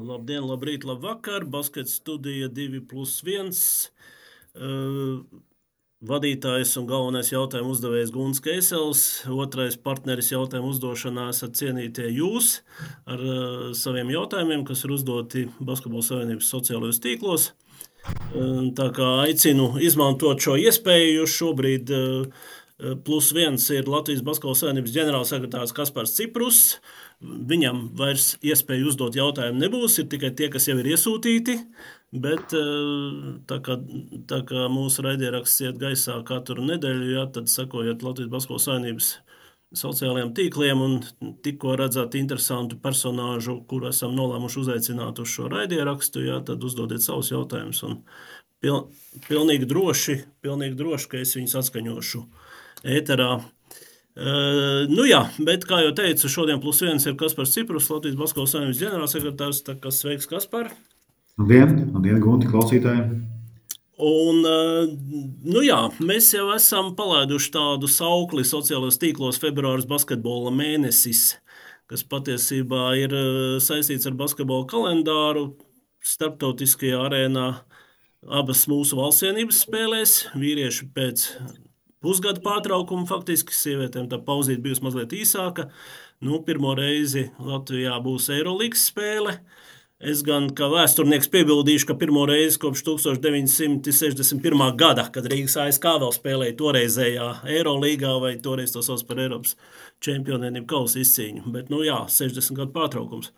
Labdien, labrīt, labvakar. Baskets studija 2 plus 1. Uh, vadītājs un galvenais jautājumu uzdevējs Gunts Keisels. Otrais partneris jautājumu uzdošanā esat cienītie jūs ar uh, saviem jautājumiem, kas ir uzdoti Basketbola Savienības sociālajos tīklos. Uh, tā kā aicinu izmantot šo iespēju, jo šobrīd uh, plus viens ir Latvijas Basketbola Savienības ģenerālsekretārs Kaspars Ciprus. Viņam vairs iespēju uzdot jautājumu nebūs, ir tikai tie, kas jau ir iesūtīti. Bet eh, tā kā, tā kā mūsu raidieraksts iet gaisā katru nedēļu, jā, tad sekojiet Latvijas Basketbola Savienības sociālajiem tīkliem un tikko redzat interesantu personāžu, kuru esam nolēmuši uzaicināt uz šo raidierakstu, jā, tad uzdodiet savus jautājumus. Pil, pilnīgi droši, pilnīgi droši, ka es viņus atskaņošu ēterā. Uh, nu jā, bet, kā jau teicu, šodien plus viens ir Kaspars Ciprus, Latvijas Basketbola Savienības ģenerālsekretārs. Tā kā sveiks, Kaspar! Labdien, labdien Gunti, klausītāji! Un, uh, nu jā, mēs jau esam palaiduši tādu saukli sociālajos tīklos februāris basketbola mēnesis, kas patiesībā ir saistīts ar basketbola kalendāru starptautiskajā arēnā. Abas mūsu valstsienības spēlēs, vīrieši pēc pusgada pārtraukumu. Faktiski sievietēm tā pauzīte bijusi mazliet īsāka. Nu, pirmo reizi Latvijā būs Eirolandes spēle. Es gan kā vēsturnieks piebildīšu, ka pirmo reizi kopš 1961. gada, kad Rīgas ASK vēl spēlēja toreizējā Eirolandā, vai toreiz to sauc par Eiropas čempioniem kausa izcīņu. Bet, nu jā, 60 gadu pārtraukums.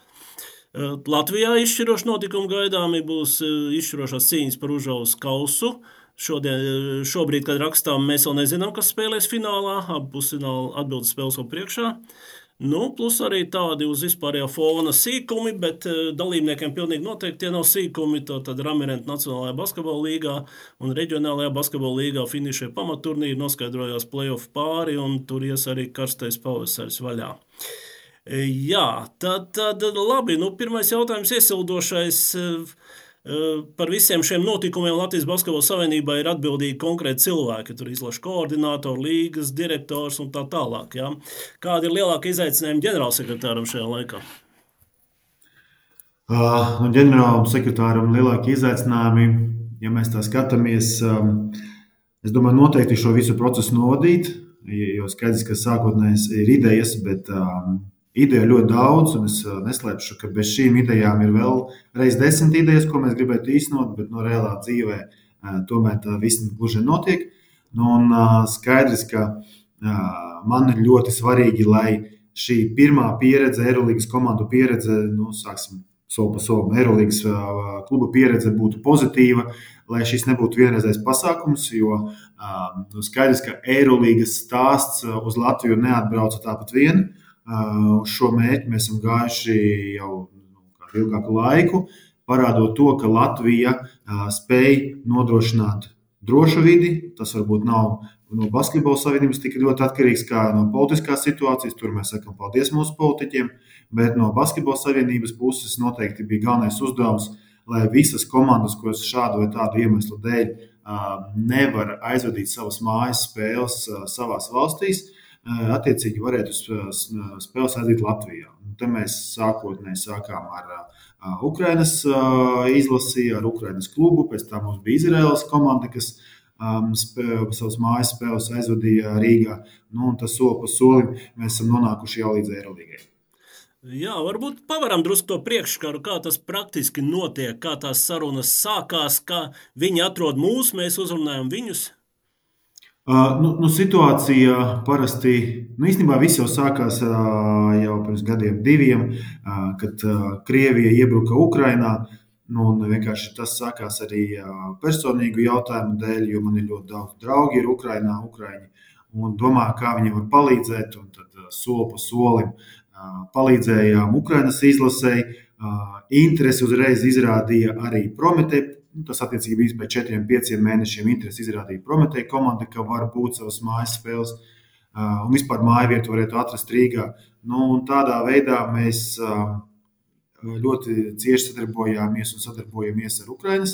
Latvijā izšķiroši notikumi gaidāmi būs izšķirošās cīņas par uzvaras kausu. Šodien, šobrīd, kad rakstām, mēs vēl nezinām, kas spēlēs finālā. Abi pusfināla atbildes spēles vēl priekšā. Nu, plus arī tādi uz vispārējā fona sīkumi, bet dalībniekiem pilnīgi noteikti tie nav sīkumi. Tad Ramirenta Nacionālajā basketbola līgā un Reģionālajā basketbola līgā finišē pamatturnīri, noskaidrojās playoff pāri un tur ies arī karstais pavasaris vaļā. Jā, tad, tad labi. Nu, pirmais jautājums iesildošais. Par visiem šiem notikumiem Latvijas Basketbola Savienībā ir atbildīgi konkrēti cilvēki. Tur izlaša koordinātori, līgas direktors un tā tālāk. Ja? Kādi ir lielākie izaicinājumi ģenerālsekretāram šajā laikā? Uh, ģenerālam sekretāram lielākie izaicinājumi, ja mēs tā skatāmies, um, es domāju, noteikti šo visu procesu novadīt. Jo skaidrs, ka sākotnēji ir idejas, bet um, Ideja ļoti daudz, un es uh, neslēpšu, ka bez šīm idejām ir vēl reizes desmit idejas, ko mēs gribētu īstenot, bet no reālā dzīvē uh, tomēr tā viss gluži nenotiek. Nu, un uh, skaidrs, ka man ir ļoti svarīgi, lai šī pirmā pieredze, Eirolandes komandu pieredze, nu, sāksim soli pa solim, Eirolandes kluba pieredze būtu pozitīva, lai šis nebūtu vienreizējs pasākums, jo nu, skaidrs, ka Eirolandes stāsts uz Latviju neatbrauca tāpat vien. Uz šo mērķi mēs esam gājuši jau nu, ilgāku laiku, parādot to, ka Latvija spēj nodrošināt drošu vidi. Tas varbūt nav no basketbola savienības tik ļoti atkarīgs kā no politiskās situācijas. Tur mēs sakām paldies mūsu politiķiem, bet no basketbola savienības puses noteikti bija galvenais uzdevums, lai visas komandas, kuras šādu vai tādu iemeslu dēļ nevar aizvadīt savas mājas spēles savās valstīs, attiecīgi varētu spēles aiziet Latvijā. Un te mēs sākotnēji sākām ar Ukraiņas izlasi, ar Ukraiņas klubu, pēc tam mums bija Izraels komanda, kas um, spēl, savas mājas spēles aizvadīja Rīgā. Nu, tas soli pa solim mēs esam nonākuši jau līdz Eirolangai. Jā, varbūt pavaram drusku to priekšskaru, kā tas praktiski notiek, kā tās sarunas sākās, kā viņi atrod mūs, mēs uzrunājam viņus. Uh, nu, nu, situācija parasti, nu, īstenībā viss jau sākās uh, jau pirms gadiem, diviem, uh, kad Krievija iebruka Ukrajinā. Nu, tas sākās arī personīgu jautājumu dēļ, jo man ir ļoti daudz draugu ir Ukrajinā, Ukraiņi, un domā, kā viņiem var palīdzēt. Un tad soli pa solim palīdzējām Ukraiņas izlasēji. Interesi uzreiz izrādīja arī Prometē Nu, tas attiecīgi bija pēc četriem, pieciem mēnešiem. Interesi izrādīja Prometēja komanda, ka var būt savas mājas spēles un vispār māju vietu varētu atrast Rīgā. Nu, tādā veidā mēs ļoti cieši sadarbojāmies un sadarbojamies ar Ukraiņas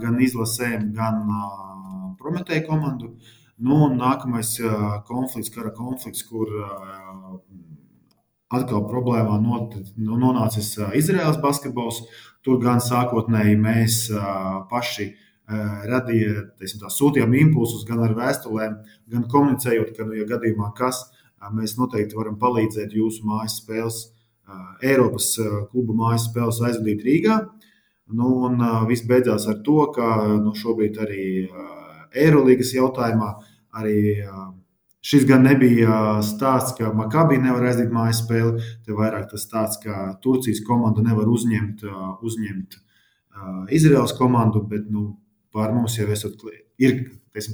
gan izlasēm, gan Prometēja komandu. Nu, nākamais konflikts, kara konflikts, kur atkal problēmā not, nu, nonācis Izraels basketbols. Tur gan sākotnēji mēs paši radīja, teiksim, tā, sūtījām impulsus gan ar vēstulēm, gan komunicējot, ka, nu, ja gadījumā kas, mēs noteikti varam palīdzēt jūsu mājas spēles, Eiropas klubu mājas spēles aizvadīt Rīgā. Nu, un viss beidzās ar to, ka nu, šobrīd arī Eirolandes jautājumā arī Šis gan nebija stāsts, ka Makabī nevar aizdot mājas spēli. Te vairāk tas stāsts, ka Turcijas komanda nevar uzņemt, uzņemt Izraels komandu, bet nu, pār mums jau esat, ir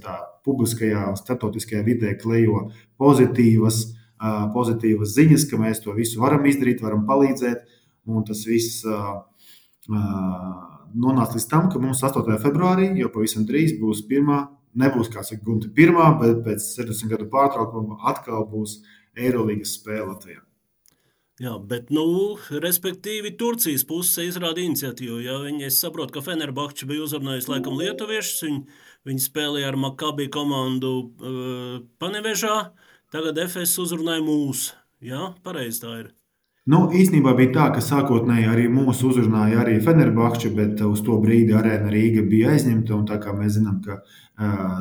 tā, publiskajā starptautiskajā vidē klejo pozitīvas, pozitīvas ziņas, ka mēs to visu varam izdarīt, varam palīdzēt. Un tas viss nonāca līdz tam, ka mums 8. februārī jau pavisam drīz būs pirmā nebūs kā saka, gunta pirmā, bet pēc 70 gadu pārtraukuma atkal būs Eirolandes spēle Latvijā. Jā, bet, nu, respektīvi, Turcijas puse izrāda iniciatīvu. Ja viņi, es saprotu, ka Fenerbahčs bija uzrunājis laikam lietuviešus, viņi, viņi spēlēja ar Makabī komandu uh, Panevežā, tagad FS uzrunāja mūs. Jā, pareizi tā ir. Nu, īsnībā bija tā, ka sākotnēji arī mūsu uzrunāja arī Fenerbahča, bet uz to brīdi arēna Rīga bija aizņemta. Tā kā mēs zinām, ka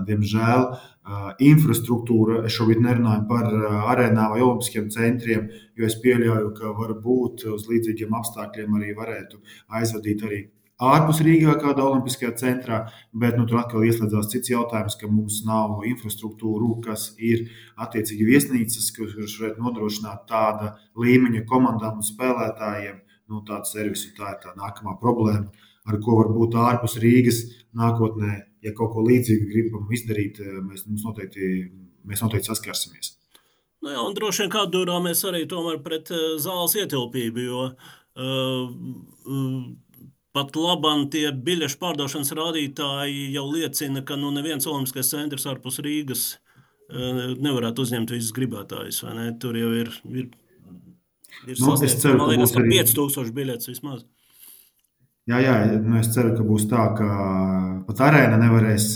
diemžēl infrastruktūra, es šobrīd nerunāju par arēnām vai olimpiskiem centriem, jo es pieļauju, ka varbūt uz līdzīgiem apstākļiem arī varētu aizvadīt arī ārpus Rīgā, kādā olimpiskajā centrā, bet nu, tur atkal ieslēdzās cits jautājums, ka mums nav infrastruktūra, kas ir attiecīgi viesnīcas, kas varētu nodrošināt tāda līmeņa komandām un spēlētājiem nu, tādu servisu. Tā ir tā nākamā problēma, ar ko varbūt ārpus Rīgas nākotnē, ja kaut ko līdzīgu gribam izdarīt, mēs, noteikti, mēs noteikti saskarsimies. Nu jā, un droši vien kādurā mēs arī tomēr pret zāles ietilpību, jo uh, uh, Pat labam tie biļešu pārdošanas rādītāji jau liecina, ka nu, neviens olimpiskais centrs ārpus Rīgas e, nevarētu uzņemt visus gribētājus. Tur jau ir, ir, ir nu, sasniegts, ceru, man liekas, ka arī... 5000 biļetes vismaz. Jā, jā nu es ceru, ka būs tā, ka pat arēna nevarēs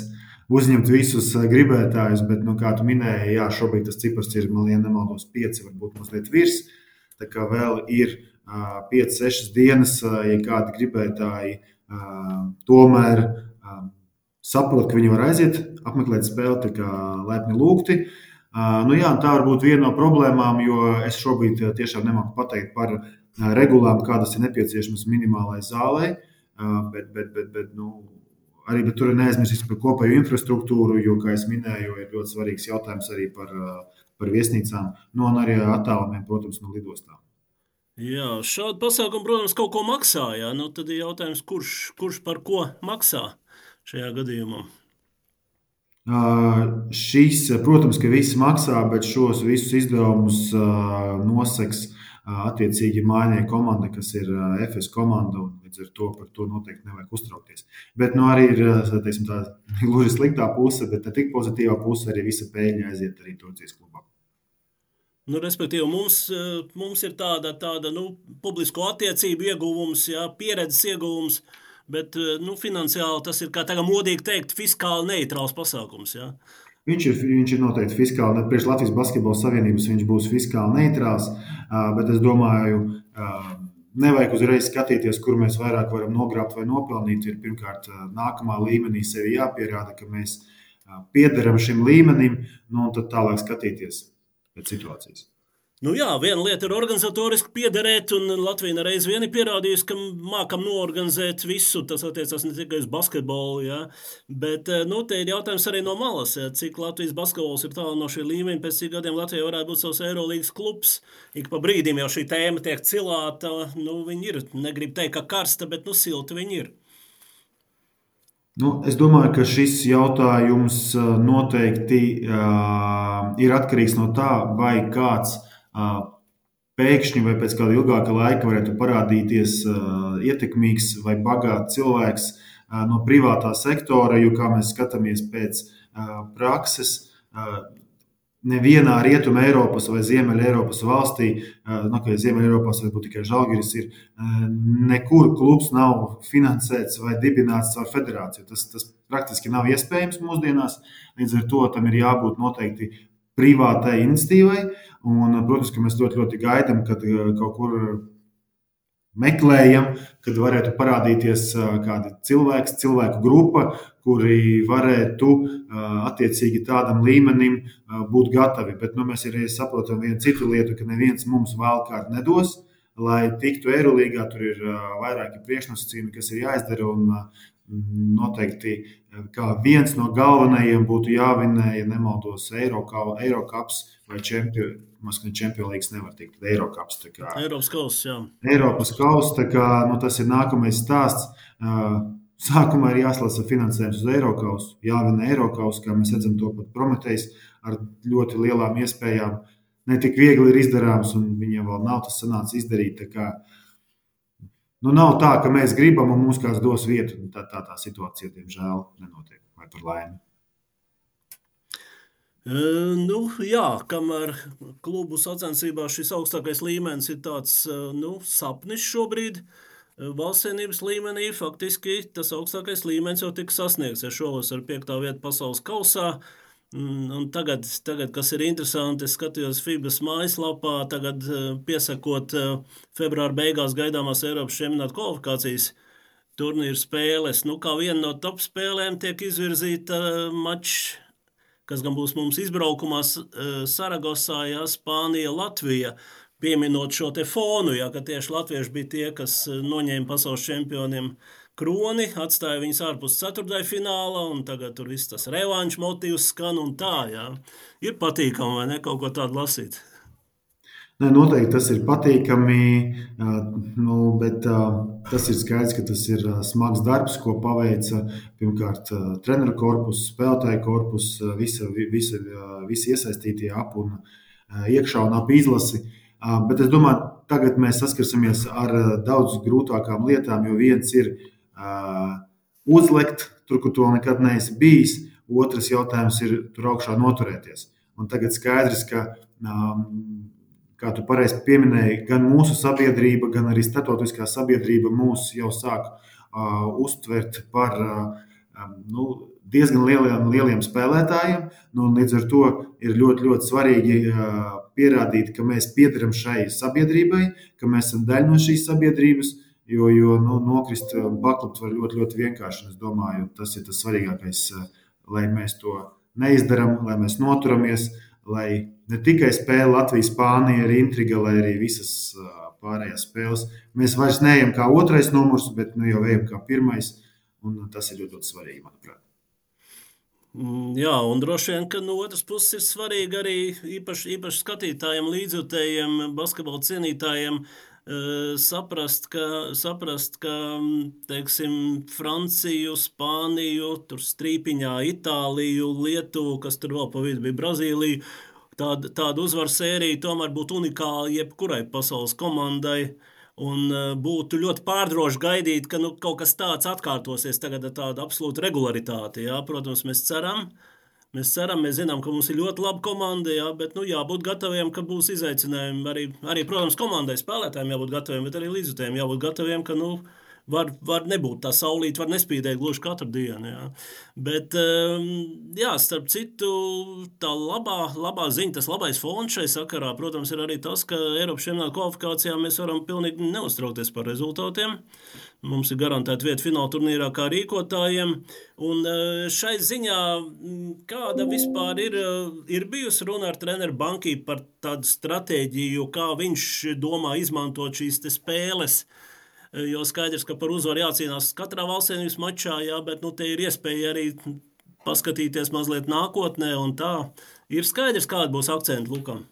uzņemt visus e, gribētājus, bet, nu, kā tu minēji, jā, šobrīd tas cipars ir, man liekas, nemaldos, 5, varbūt mazliet virs. Tā kā vēl ir 5-6 dienas, ja kādi gribētāji tomēr saprot, ka viņi var aiziet, apmeklēt spēli, tā kā laipni lūgti. Nu, jā, tā var būt viena no problēmām, jo es šobrīd tiešām nemāku pateikt par regulām, kādas ir nepieciešamas minimālai zālē. Bet, bet, bet, bet, nu, arī bet tur ir neaizmirsīts par kopēju infrastruktūru, jo, kā jau minēju, ir ļoti svarīgs jautājums arī par, par viesnīcām, no nu, arī attālumiem, protams, no lidostām. Jā, šādi pasākumi, protams, kaut ko maksā. Jā. Nu, tad ir jautājums, kurš, kurš par ko maksā šajā gadījumā? Uh, šis, protams, ka viss maksā, bet šos visus izdevumus uh, noseks uh, attiecīgi mājnieku komanda, kas ir FS komanda. Līdz ar to par to noteikti nevajag uztraukties. Bet nu, arī ir teiksim, tā gluži sliktā puse, bet ne tik pozitīvā puse arī visa pēļņa aiziet arī Turcijas klubam. Nu, respektīvi, mums, eh, mums ir tāda, tāda nu, publisko attiecību ieguvums, jā, pieredzes ieguvums, bet eh, nu, finansiāli tas ir, kā tagad modīgi teikt, fiskāli neitrāls pasākums. Jā. Viņš ir, viņš ir noteikti fiskāli, priekš Latvijas Basketbola Savienības viņš būs fiskāli neitrāls, bet es domāju, nevajag uzreiz skatīties, kur mēs vairāk varam nogrābt vai nopelnīt. Ir pirmkārt, nākamā līmenī sevi jāpierāda, ka mēs piederam šim līmenim, nu, un tad tālāk skatīties situācijas. Nu jā, viena lieta ir organizatoriski piederēt, un Latvija reiz vien ir pierādījusi, ka mākam noorganizēt visu. Tas attiecas ne tikai uz basketbolu, jā, bet eh, nu, te ir jautājums arī no malas, jā, cik Latvijas basketbols ir tālu no šī līmeņa. Pēc cik gadiem Latvijai varētu būt savs Eirolandes klubs. Ik pa brīdim jau šī tēma tiek cilāta. Nu, viņi ir, negribu teikt, ka karsta, bet nu, silti viņi ir. Nu, es domāju, ka šis jautājums noteikti uh, ir atkarīgs no tā, vai kāds uh, pēkšņi vai pēc kāda ilgāka laika varētu parādīties uh, ietekmīgs vai bagāts cilvēks uh, no privātā sektora, jo, kā mēs skatāmies pēc uh, prakses, uh, nevienā rietumē Eiropas vai Ziemeļa Eiropas valstī, nu, ka Ziemeļa Eiropās varbūt tikai Žalgiris ir, nekur klubs nav finansēts vai dibināts caur federāciju. Tas, tas praktiski nav iespējams mūsdienās. Līdz ar to tam ir jābūt noteikti privātai inicitīvai. Un, protams, ka mēs ļoti, ļoti gaidām, kad kaut kur meklējam, kad varētu parādīties kāda cilvēks, cilvēku grupa, kuri varētu attiecīgi tādam līmenim būt gatavi. Bet nu, mēs arī saprotam vienu citu lietu, ka neviens mums vēl kādu nedos. Lai tiktu Eirolandā, tur ir vairāki priekšnosacījumi, kas ir jāizdara. Un noteikti kā viens no galvenajiem būtu jāvinē, ja nemaldos, Eiropas vai Champions Maskavas Champions League nevar tikt līdz Eiropas. Kā, Eiropas kausa, jā. Eiropas kausa, kā, nu, tas ir nākamais stāsts. Sākumā ir jāslēdz finansējums uz Eiropas, jāvina Eiropas, kā mēs redzam, to pat Prometējs ar ļoti lielām iespējām. Ne tik viegli ir izdarāms, un viņiem vēl nav tas sanācis izdarīt. Kā, nu, nav tā, ka mēs gribam un mums kāds dos vietu. Tā, tā, tā situācija, diemžēl, nenotiek vai par laimi. Nu, jā, kamēr klubu sacensībā šis augstākais līmenis ir tāds nu, sapnis šobrīd, valstsienības līmenī faktiski tas augstākais līmenis jau tika sasniegts. Ja šovasar piektā vieta pasaules kausā, un tagad, tagad, kas ir interesanti, es skatījos FIBAS mājaslapā, tagad piesakot februāra beigās gaidāmās Eiropas čempionāta kvalifikācijas turnīru spēles. Nu, kā viena no top spēlēm tiek izvirzīta mačs kas gan būs mums izbraukumā eh, Saragosā, ja, Spānija, Latvija. Pieminot šo te fonu, ja, ka tieši latvieši bija tie, kas eh, noņēma pasaules čempioniem kroni, atstāja viņus ārpus ceturtajā finālā, un tagad tur viss tas revanšu motīvs skan un tā. Ja. Ir patīkami, vai ne, kaut ko tādu lasīt. Ne, noteikti tas ir patīkami, nu, bet tas ir skaidrs, ka tas ir smags darbs, ko paveica pirmkārt treneru korpus, spēlētāju korpus, visa, visa, visi iesaistītie ap un iekšā un ap izlasi. Bet es domāju, tagad mēs saskarsimies ar daudz grūtākām lietām, jo viens ir uzlikt tur, kur to nekad neesi bijis, otrs jautājums ir tur augšā noturēties. Un tagad skaidrs, ka um, kā tu pareizi pieminēji, gan mūsu sabiedrība, gan arī starptautiskā sabiedrība mūs jau sāk uh, uztvert par uh, nu, diezgan lieliem, lieliem spēlētājiem. Nu, līdz ar to ir ļoti, ļoti svarīgi pierādīt, ka mēs piedaram šai sabiedrībai, ka mēs esam daļa no šīs sabiedrības. Jo, jo nu, nokrist un paklupt var ļoti, ļoti vienkārši. Es domāju, tas ir tas svarīgākais, lai mēs to neizdarām, lai mēs noturamies, lai ne tikai spēle Latvijas, Spānija ir intriga, lai arī visas pārējās spēles. Mēs vairs neejam kā otrais numurs, bet nu jau ejam kā pirmais. Tas ir ļoti, ļoti svarīgi, manuprāt. Mm, jā, un droši vien, ka no otras puses ir svarīgi arī īpaši, īpaši skatītājiem, līdzjutējiem, basketbola cienītājiem saprast, ka, saprast, ka teiksim, Franciju, Spāniju, Strīpiņā, Itāliju, Lietuvu, kas tur vēl pa vidu bija Brazīlija, tāda, tāda uzvaru sērija tomēr būtu unikāla jebkurai pasaules komandai. Un uh, būtu ļoti pārdroši gaidīt, ka nu, kaut kas tāds atkārtosies tagad ar tādu absolūtu regularitāti. Jā. Protams, mēs ceram, mēs ceram, mēs zinām, ka mums ir ļoti laba komanda, jā, bet nu, jābūt gataviem, ka būs izaicinājumi. Arī, arī, protams, komandai spēlētājiem jābūt gataviem, bet arī līdzjutējiem jābūt gataviem, ka nu, var, var nebūt tā saulīte, var nespīdēt gluži katru dienu. Jā. Bet, ehm, jā, starp citu, tā labā, labā ziņa, tas labais fons šai sakarā, protams, ir arī tas, ka Eiropas čempionāta kvalifikācijā mēs varam pilnīgi neuztraukties par rezultātiem. Mums ir garantēta vieta fināla turnīrā kā rīkotājiem. Un eh, šai ziņā, kāda vispār ir, ir bijusi runa ar treneru Bankī par tādu stratēģiju, kā viņš domā izmantot šīs spēles, uh, Jo skaidrs, ka par uzvaru jācīnās katrā valstsvienības mačā, jā, bet nu, te ir iespēja arī paskatīties mazliet nākotnē. Tā ir skaidrs, kāda būs akcenta Lukam.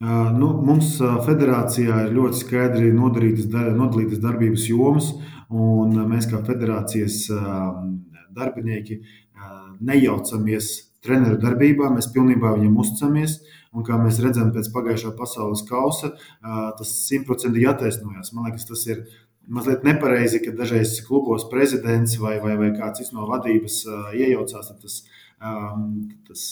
Uh, nu, mums federācijā ir ļoti skaidri nodalītas darbības jomas, un mēs kā federācijas darbinieki nejaucamies treneru darbībā, mēs pilnībā viņam uzticamies. Un kā mēs redzam, pēc pagājušā pasaules kausa tas simtprocentīgi attaisnojās. Man liekas, tas ir mazliet nepareizi, ka dažreiz klubos prezidents vai, vai, vai kāds cits no vadības iejaucās. Tas, tas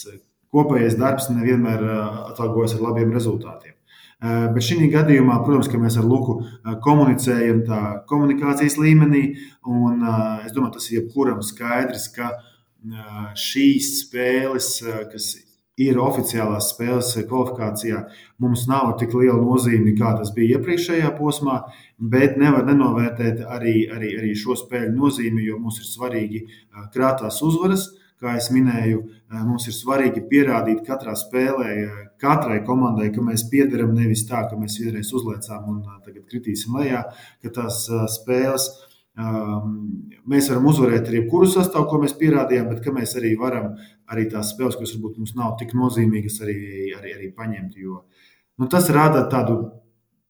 kopējais darbs nevienmēr atalgojas ar labiem rezultātiem. Bet šī gadījumā, protams, mēs ar Luku komunicējam tā komunikācijas līmenī, un es domāju, tas ir jebkuram skaidrs, ka šīs spēles, kas ir oficiālās spēles kvalifikācijā, mums nav tik liela nozīme, kā tas bija iepriekšējā posmā, bet nevar nenovērtēt arī, arī, arī šo spēļu nozīmi, jo mums ir svarīgi krātās uzvaras. Kā jau minēju, mums ir svarīgi pierādīt katrā spēlē, katrai komandai, ka mēs piederam nevis tā, ka mēs vienreiz uzliecām un tagad kritīsim lejā, ka tās spēles mēs varam uzvarēt arī jebkuru sastāvu, ko mēs pierādījām, bet mēs arī varam arī tās spēles, kas varbūt mums nav tik nozīmīgas, arī, arī, arī paņemt. Jo, nu, tas rada tādu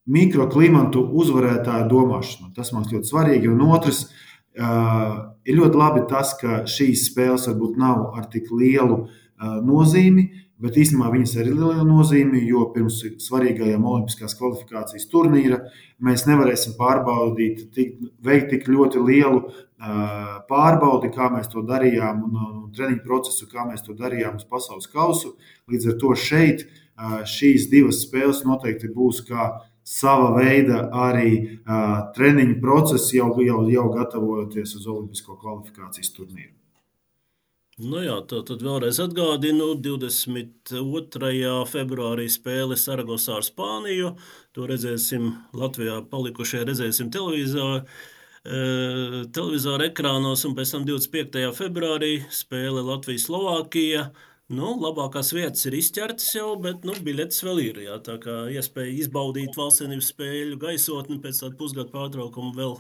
mikroklimatu uzvarētāju domāšanu. Tas man ļoti svarīgi. Un otrs, uh, ir ļoti labi tas, ka šīs spēles varbūt nav ar tik lielu uh, nozīmi, bet īstenībā viņas ir liela nozīme, jo pirms svarīgajām olimpiskās kvalifikācijas turnīra mēs nevarēsim pārbaudīt, tik, veikt tik ļoti lielu uh, pārbaudi, kā mēs to darījām, un, un treniņu procesu, kā mēs to darījām uz pasaules kausu. Līdz ar to šeit uh, šīs divas spēles noteikti būs kā sava veida arī uh, treniņu process, jau, jau, jau gatavojoties uz Olimpisko kvalifikācijas turnīru. Nu jā, tā tad vēlreiz atgādinu, 22. februārī spēle Saragosā ar Spāniju. To redzēsim Latvijā, palikušie redzēsim televīzijā. Televizora ekrānos, un pēc tam 25. februārī spēle Latvija-Slovākija. Nu, labākās vietas ir izķertas jau, bet nu, biļetes vēl ir. Jā, tā kā iespēja izbaudīt valstsvienības spēļu gaisotni pēc tāda pusgada pārtraukuma vēl,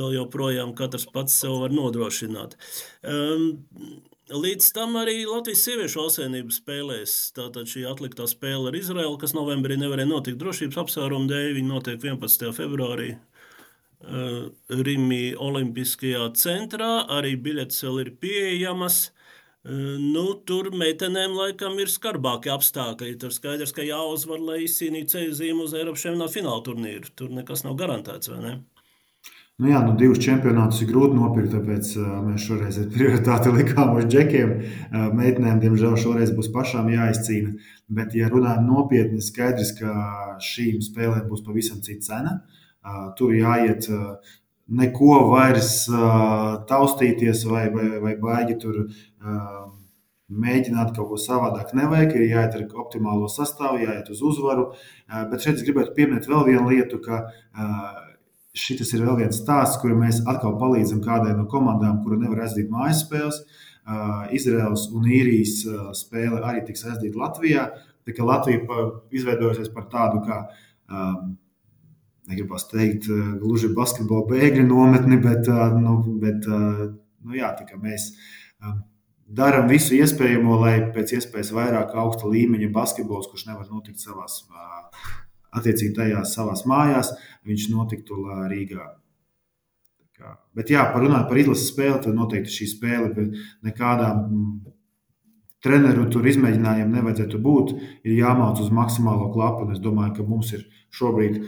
vēl joprojām katrs pats sev var nodrošināt. Um, Līdz tam arī Latvijas sieviešu valstsvienības spēlēs. Tātad šī atliktā spēle ar Izraelu, kas novembrī nevarēja notikt drošības apsvērumu dēļ, viņa notiek 11. februārī. Uh, Rimī Olimpiskajā centrā arī biļetes vēl ir pieejamas. Uh, nu, tur meitenēm laikam ir skarbāki apstākļi. Tur skaidrs, ka jāuzvar, lai izcīnītu ceļu zīmu uz Eiropas čempionāta fināla turnīru. Tur nekas nav garantēts, vai ne? Nu jā, nu divus čempionātus ir grūti nopirkt, tāpēc mēs šoreiz prioritāti likām uz džekiem. Meitenēm, diemžēl, šoreiz būs pašām jāizcīna. Bet, ja runājam nopietni, skaidrs, ka šīm spēlēm būs pavisam cita cena. Tur jāiet neko vairs taustīties vai, vai, vai baigi tur mēģināt kaut ko savādāk. Nevajag, ir jāiet ar optimālo sastāvu, jāiet uz uzvaru. Bet šeit es gribētu pieminēt vēl vienu lietu, ka šis ir vēl viens stāsts, kur mēs atkal palīdzam kādai no komandām, kura nevar aizdīt mājas spēles. Uh, Izraels un īrijas uh, spēle arī tiks aizdīta Latvijā. Tā kā Latvija izveidojusies par tādu kā, um, negribas teikt, uh, gluži basketbola bēgļu nometni, bet, uh, nu, bet uh, nu, jā, mēs uh, darām visu iespējamo, lai pēc iespējas vairāk augsta līmeņa basketbols, kurš nevar notikt savās uh, attiecīgi tajās savās mājās, viņš notiktu Rīgā. Kā, bet, jā, par runāt par izlases spēli, tad noteikti šī spēle nekādām mm, treneru tur izmēģinājumiem nevajadzētu būt. Ir jāmācās uz maksimālo klapu. Es domāju, ka mums ir šobrīd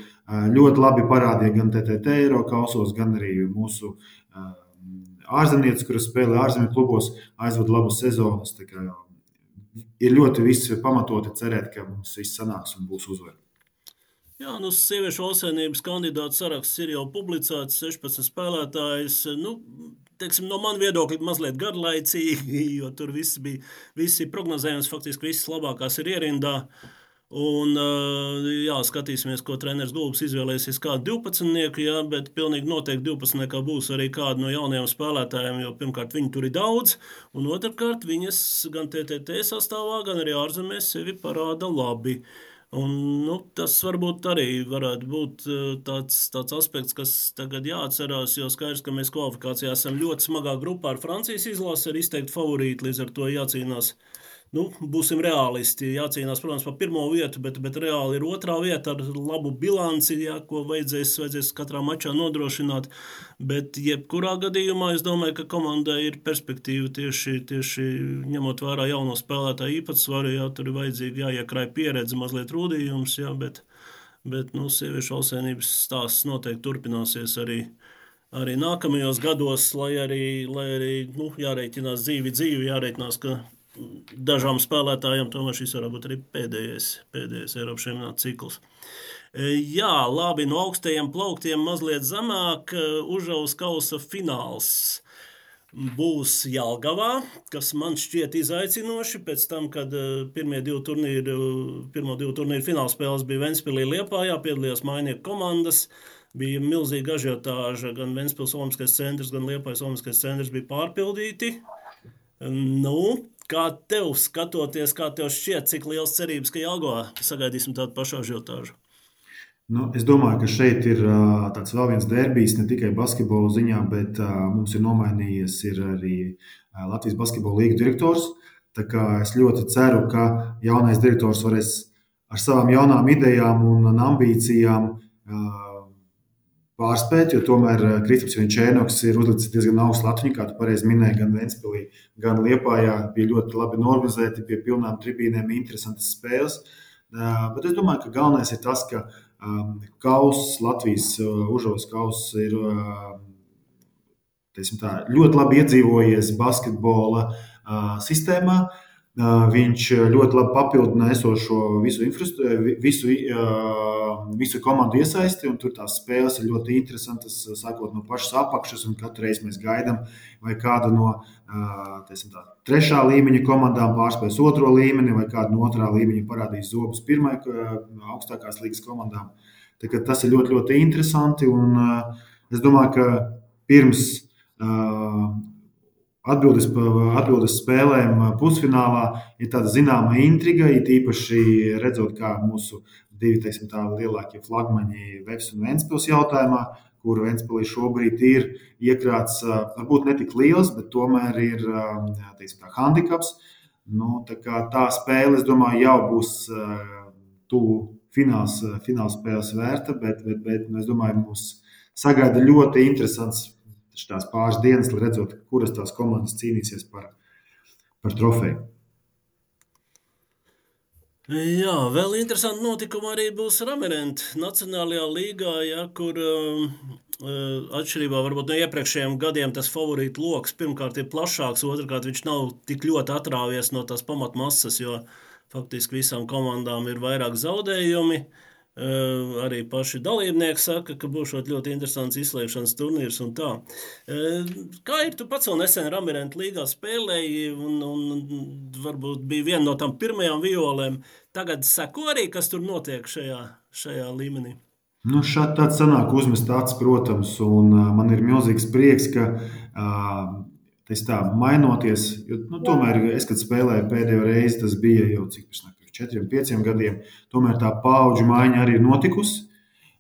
ļoti labi parādīja gan TTT Eiro kausos, gan arī mūsu ārzemnieces, kuras spēlē ārzemju klubos, aizvada labas sezonas. Ir ļoti viss pamatoti cerēt, ka mums viss sanāks un būs uzvara. Jā, nu, sieviešu valstsvienības kandidātu saraksts ir jau publicēts, 16 spēlētājs. Nu, teiksim, no manas viedokļa mazliet garlaicīgi, jo tur viss bija visi prognozējums, faktiski visas labākās ir ierindā. Un, jā, skatīsimies, ko treneris Gulbis izvēlēsies. Kādu 12, jā, bet pilnīgi noteikti 12 būs arī kāda no jaunajiem spēlētājiem, jo pirmkārt viņi tur ir daudz, un otrkārt viņas gan TTT sastāvā, gan arī ārzemēs sevi parāda labi. Uh, Un, nu, tas varbūt arī varētu būt eh, tāds, tāds aspekts, kas tagad jāatcerās, jo skaidrs, ka mēs kvalifikācijā esam ļoti smagā grupā ar Francijas izlasi, ar izteikti favorīti, līdz ar to jācīnās nu, būsim realisti. Jācīnās, protams, par pirmo vietu, bet, bet reāli ir otrā vieta ar labu bilanci, jā, ko vajadzēs, vajadzēs katrā mačā nodrošināt. Bet, jebkurā gadījumā, es domāju, ka komandai ir perspektīva tieši, tieši ņemot vērā jauno spēlētāju īpatsvaru. Jā, tur ir vajadzīga jāiekrāj pieredze, mazliet rūdījums, jā, bet, bet nu, sieviešu valsēnības stāsts noteikti turpināsies arī arī nākamajos gados, lai arī, lai arī nu, jārēķinās dzīvi, dzīvi, jārēķinās, ka dažām spēlētājiem tomēr šis varētu būt arī pēdējais, pēdējais Eiropas čempionāta cikls. E, jā, labi, no augstajiem plauktiem mazliet zemāk e, užaus kausa fināls. būs Jālgavā, kas man šķiet izaicinoši. Pēc tam, kad pirmie divi turnīri, pirmo divu turnīru finālspēles bija Ventspīlī Liepājā, piedalījās mainieku komandas. Bija milzīga ažiotāža, gan Ventspils Olimpiskais centrs, gan Liepājas Olimpiskais centrs bija pārpildīti. Nu, kā tev skatoties, kā tev šķiet, cik liels cerības, ka Jālgavā sagaidīsim tādu pašu ažiotāžu? Nu, es domāju, ka šeit ir uh, tāds vēl viens derbijs, ne tikai basketbola ziņā, bet uh, mums ir nomainījies ir arī uh, Latvijas basketbola līnijas direktors. Es ļoti ceru, ka jaunais direktors varēs ar savām jaunām idejām un ambīcijām pārspēt, jo tomēr Kristaps Čēnoks ir uzlicis diezgan augstu latviņu, kā tu pareizi minēji, gan Ventspīlī, gan Liepājā. Bija ļoti labi norganizēti, pie pilnām tribīnēm, interesantas spēles. Bet es domāju, ka galvenais ir tas, ka Kauss, Latvijas užos kauss ir tā, ļoti labi iedzīvojies basketbola sistēmā. Viņš ļoti labi papildina esošo visu, visu, visu komandu iesaisti, un tur tās spēles ir ļoti interesantas, sākot no pašas apakšas. Katru reizi mēs gaidām, vai kāda no tā, trešā līmeņa komandām pārspēs otro līmeni, vai kāda no otrā līmeņa parādīs zobus pirmajā augstākās līgas komandām. Tas ir ļoti, ļoti interesanti. Un, es domāju, ka pirms atbildes, atbildes spēlēm pusfinālā ir tāda zināma intriga, it īpaši redzot, kā mūsu divi teiksim, lielākie flagmaņi, Vēs un Vēnspils jautājumā, kur Vēnspilī šobrīd ir iekrāts, varbūt ne tik liels, bet tomēr ir teiksim, tā handikaps. Nu, tā, tā spēle, es domāju, jau būs tuvu fināls, fināls spēles vērta, bet, bet, bet nu, es domāju, mums sagaida ļoti interesants tās pāris dienas, lai redzētu, kuras tās komandas cīnīsies par, par trofeju. Jā, vēl interesanti notikumi arī būs Ramerenta Nacionālajā līgā, ja, kur uh, atšķirībā varbūt no iepriekšējiem gadiem tas favorītu lokus pirmkārt ir plašāks, otrkārt viņš nav tik ļoti atrāvies no tās pamatmasas, jo faktiski visām komandām ir vairāk zaudējumi. Uh, Uh, arī paši dalībnieki saka, ka būs ļoti interesants izslēgšanas turnīrs. Uh, kā ir tu pats vēl nesen Ramirentu līgā spēlēji, un, un varbūt bija viena no tām pirmajām violēm. Tagad seko arī, kas tur notiek šajā, šajā līmenī. Nu, šādi tāds sanāk uzmest acis, protams, un uh, man ir milzīgs prieks, ka uh, tas tā mainoties, jo, nu, tomēr es, kad spēlēju pēdējo reizi, tas bija jau cik pēc četriem, pieciem gadiem, tomēr tā paudžu maiņa arī ir notikusi.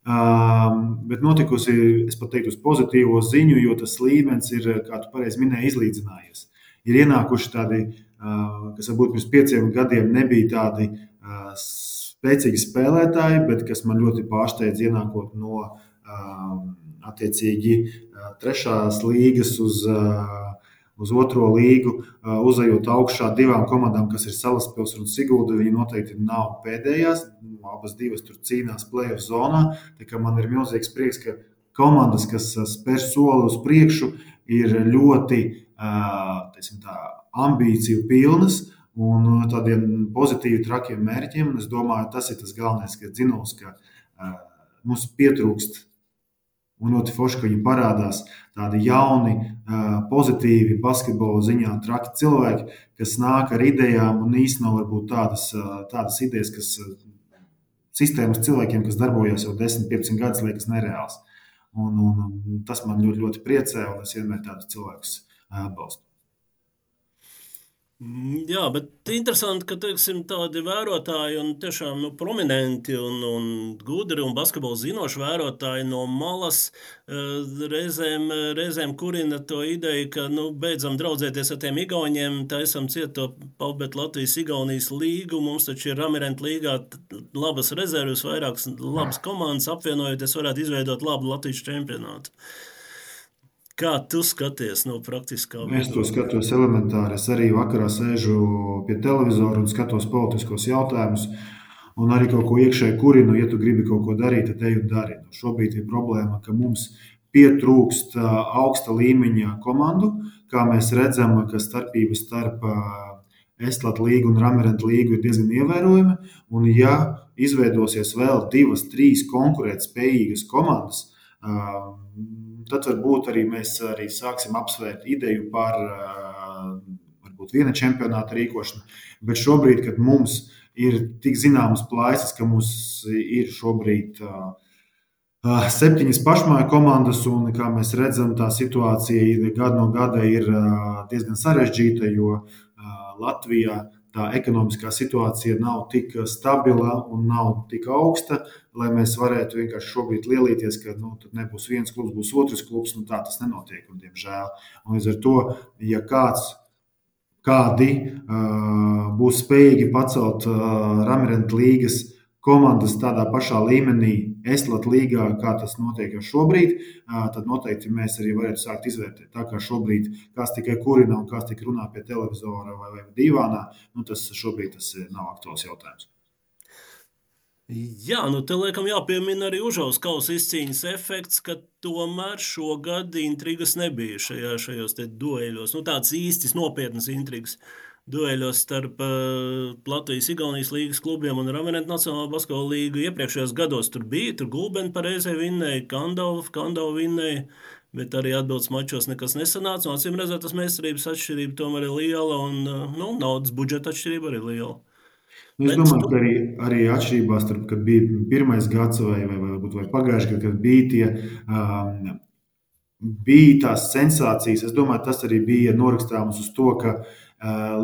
Um, bet notikusi, es pat teiktu, uz pozitīvo ziņu, jo tas līmenis ir, kā tu pareizi minēji, izlīdzinājies. Ir ienākuši tādi, uh, kas varbūt pirms pieciem gadiem nebija tādi uh, spēcīgi spēlētāji, bet kas man ļoti pārsteidz ienākot no uh, attiecīgi trešās līgas uz uz otro līgu, uzejot augšā divām komandām, kas ir Salaspils un Sigulda. Viņi noteikti nav pēdējās. Abas divas tur cīnās plēsoņu zonā. Man ir milzīgs prieks, ka komandas, kas spēr soli uz priekšu, ir ļoti tā, ambīciju pilnas un tādiem pozitīviem, trakiem mērķiem. Es domāju, tas ir tas galvenais, ka dzinos, ka mums pietrūkst Un ļoti forši, ka viņi parādās tādi jauni, pozitīvi, basketbola ziņā traki cilvēki, kas nāk ar idejām un īstenībā varbūt tādas, tādas idejas, kas sistēmas cilvēkiem, kas darbojas jau 10, 15 gadus, liekas nereāls. Un, un, tas man ļoti, ļoti priecē, un es vienmēr tādus cilvēkus atbalstu. Mm, jā, bet interesanti, ka teiksim, tādi vērotāji un tiešām nu, prominenti un, un gudri un basketbola zinoši vērotāji no malas eh, reizēm, reizēm kurina to ideju, ka nu, beidzam draudzēties ar tiem igauniem, taisam cieto paubet Latvijas-Igaunijas līgu, mums taču ir Ramirenta līgā labas rezervas, vairākas labas komandas apvienojoties varētu izveidot labu Latvijas čempionātu. Kā tu skaties no praktiskā viedokļa? Es to skatos elementāri. Es arī vakarā sēžu pie televizora un skatos politiskos jautājumus. Un arī kaut ko iekšēji kurinu, ja tu gribi kaut ko darīt, tad ej un dari. Nu, šobrīd ir problēma, ka mums pietrūkst augsta līmeņa komandu. Kā mēs redzam, ka starpība starp Estlata līgu un Ramirentu līgu ir diezgan ievērojama. Un, ja izveidosies vēl divas, trīs konkurētspējīgas komandas, Tad varbūt arī mēs arī sāksim apsvērt ideju par varbūt viena čempionāta rīkošanu. Bet šobrīd, kad mums ir tik zināmas plaisas, ka mums ir šobrīd septiņas pašmāju komandas, un kā mēs redzam, tā situācija gadu no gada ir diezgan sarežģīta, jo Latvijā tā ekonomiskā situācija nav tik stabila un nav tik augsta, lai mēs varētu vienkārši šobrīd lielīties, ka nu, nebūs viens klubs, būs otrs klubs. Nu, tā tas nenotiek, un, diemžēl. Un līdz ar to, ja kāds kādi uh, būs spējīgi pacelt uh, Ramirenta līgas komandas tādā pašā līmenī, Eslat līgā, kā tas notiek jau šobrīd, uh, tad noteikti mēs arī varētu sākt izvērtēt. Tā kā šobrīd kāds tikai kurina un kāds tikai runā pie televizora vai, vai divānā, nu tas šobrīd tas nav aktuāls jautājums. Jā, nu te liekam jāpiemina arī Užaus kausa izcīņas efekts, ka tomēr šogad intrigas nebija šajā, šajos te dueļos. Nu tāds īstis nopietnas intrigas dueļos starp uh, Latvijas Igaunijas līgas klubiem un Ramenet Nacionālo basketbolu līgu. Iepriekšējos gados tur bija, tur Gulbeni pareizē vinnēja, Kandau, Kandau vinnēja, bet arī atbildes mačos nekas nesanāca. Acīm redzot, tas mēsturības atšķirība tomēr ir liela un, uh, nu, naudas budžeta atšķirība arī liela. Nu, es domāju, ka arī, arī atšķirībā starp, kad bija pirmais gads vai, vai, vai, vai pagājušajā gadā, kad bija tie. Um, Bija tās sensācijas. Es domāju, tas arī bija norakstāms uz to, ka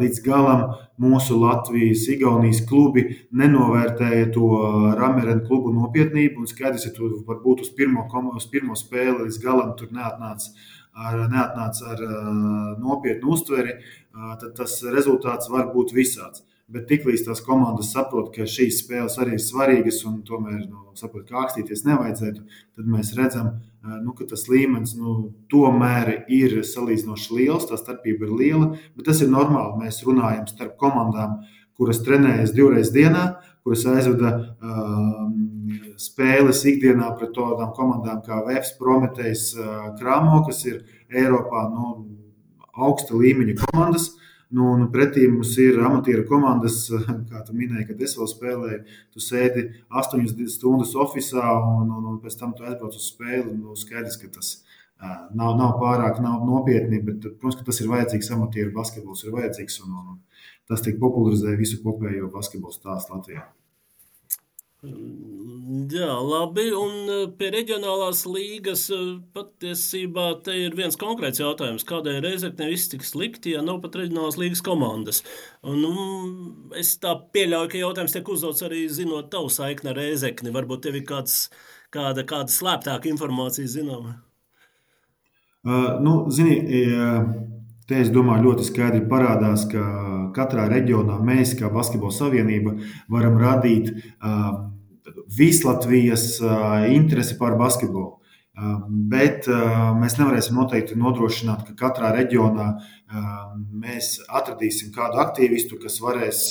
līdz galam mūsu Latvijas, Igaunijas klubi nenovērtēja to Ramerēnu klubu nopietnību. Skaidrs, ka tu varbūt uz pirmo, uz pirmo spēli līdz galam tur neatnāca ar, neatnāc ar uh, nopietnu uztveri, uh, tad tas rezultāts var būt visāds. Bet tiklīdz tās komandas saprot, ka šīs spēles arī ir svarīgas un tomēr nu, saprot, ka ākstīties nevajadzētu, tad mēs redzam, nu, ka tas līmenis nu, tomēr ir salīdzinoši liels. Tā starpība ir liela, bet tas ir normāli. Mēs runājam starp komandām, kuras trenējas divreiz dienā, kuras aizvada um, spēles ikdienā pret tādām komandām kā Vēfs, Prometējs, Krāmo, kas ir Eiropā nu, augsta līmeņa komandas. Nu, un pretī mums ir amatieru komandas, kā tu minēji, kad es vēl spēlēju. Tu sēdi 8 stundas oficiālā, un, un, un pēc tam tu aizbrauc uz spēli. Nu, skaidrs, ka tas nav, nav pārāk nav nopietni, bet, protams, tas ir vajadzīgs. Amatieru basketbols ir vajadzīgs, un, un tas tiek popularizēts visu kopējo basketbolu stāstu Latvijā. Jā, labi. Un eh, pie reģionālās līgas eh, patiesībā te ir viens konkrēts jautājums. Kādēļ Reizekne viss tik slikti, ja nav pat reģionālās līgas komandas? Un, um, es tā pieļauju, ka jautājums tiek uzdots arī zinot tavu saikni ar Reizekni. Varbūt tev ir kāds, kāda, kāda slēptāka informācija zināma. Uh, nu, zini, Te es domāju, ļoti skaidri parādās, ka katrā reģionā mēs, kā Basketbola savienība, varam radīt Vislatvijas interesi par basketbolu. Bet mēs nevarēsim noteikti nodrošināt, ka katrā reģionā mēs atradīsim kādu aktīvistu, kas varēs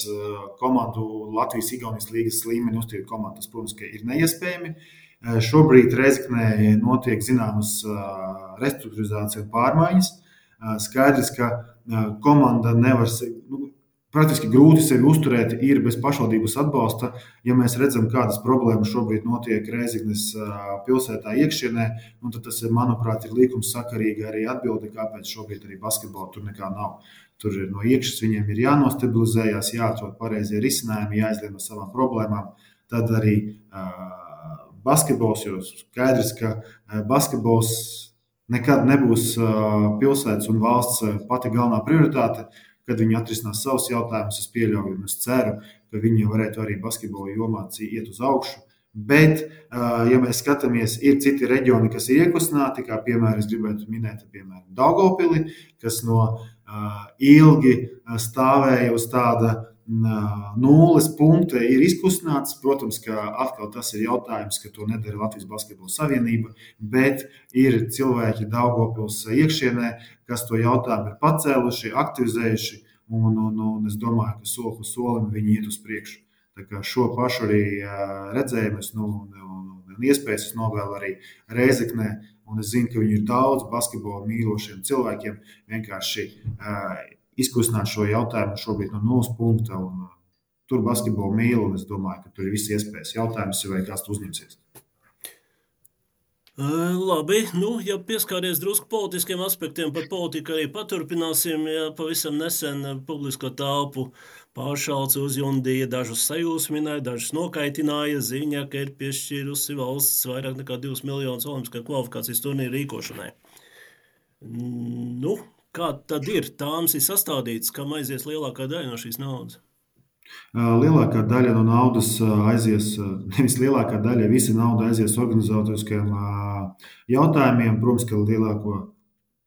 komandu Latvijas Igaunijas līgas līmeni uzturēt komandu. Tas, protams, ir neiespējami. Šobrīd Reizeknē notiek zināmas restruktūrizācijas pārmaiņas. Skaidrs, ka komanda nevar, nu, Praktiski grūti sevi uzturēt ir bez pašvaldības atbalsta. Ja mēs redzam, kādas problēmas šobrīd notiek Reizeknas pilsētā iekšienē, nu, tad tas, manuprāt, ir līkums sakarīgi arī atbildi, kāpēc šobrīd arī basketbolā tur nekā nav. Tur ir no iekšas viņiem ir jānostabilizējas, jāatrod pareizie risinājumi, jāizlien no savām problēmām. Tad arī uh, basketbols, jo skaidrs, ka basketbols nekad nebūs pilsētas un valsts pati galvenā prioritāte. Kad viņi atrisinās savus jautājumus. Es pieļauju, un es ceru, ka viņi varētu arī basketbola jomā iet uz augšu. Bet, ja mēs skatāmies, ir citi reģioni, kas ir iekustināti, kā piemēram, es gribētu minēt, piemēram, Daugopili, kas no ilgi stāvēja uz tāda nulles punkta ir izkustināts. Protams, ka atkal tas ir jautājums, ka to nedara Latvijas Basketbola Savienība, bet ir cilvēki Daugopils iekšienē, kas to jautājumu ir pacēluši, aktivizējuši, un, un, un es domāju, ka soli pa solim viņi iet uz priekšu. Šo pašu arī redzējumus nu, un, un, iespējas novēlu arī Reizeknē. Un es zinu, ka viņi ir daudz basketbola mīlošiem cilvēkiem. Vienkārši izkustināt šo jautājumu šobrīd no nulles punkta. Un, uh, tur basketbolu mīlu, un es domāju, ka tur ir visi iespējas. Jautājums ir, vai kāds to uzņemsies. Labi, nu, ja pieskāries drusku politiskiem aspektiem, par politiku arī paturpināsim. Ja pavisam nesen publisko telpu pāršalts uzjundīja, dažus sajūsmināja, dažus nokaitināja ziņa, ka ir piešķīrusi valsts vairāk nekā 2 miljonus olimpiskā kvalifikācijas turnīra rīkošanai. Nu, kā tad ir? Tāms ir sastādīts, kam aizies lielākā daļa no šīs naudas. Lielākā daļa no naudas aizies, nevis lielākā daļa, visa nauda aizies organizatoriskiem jautājumiem. Protams, ka lielāko,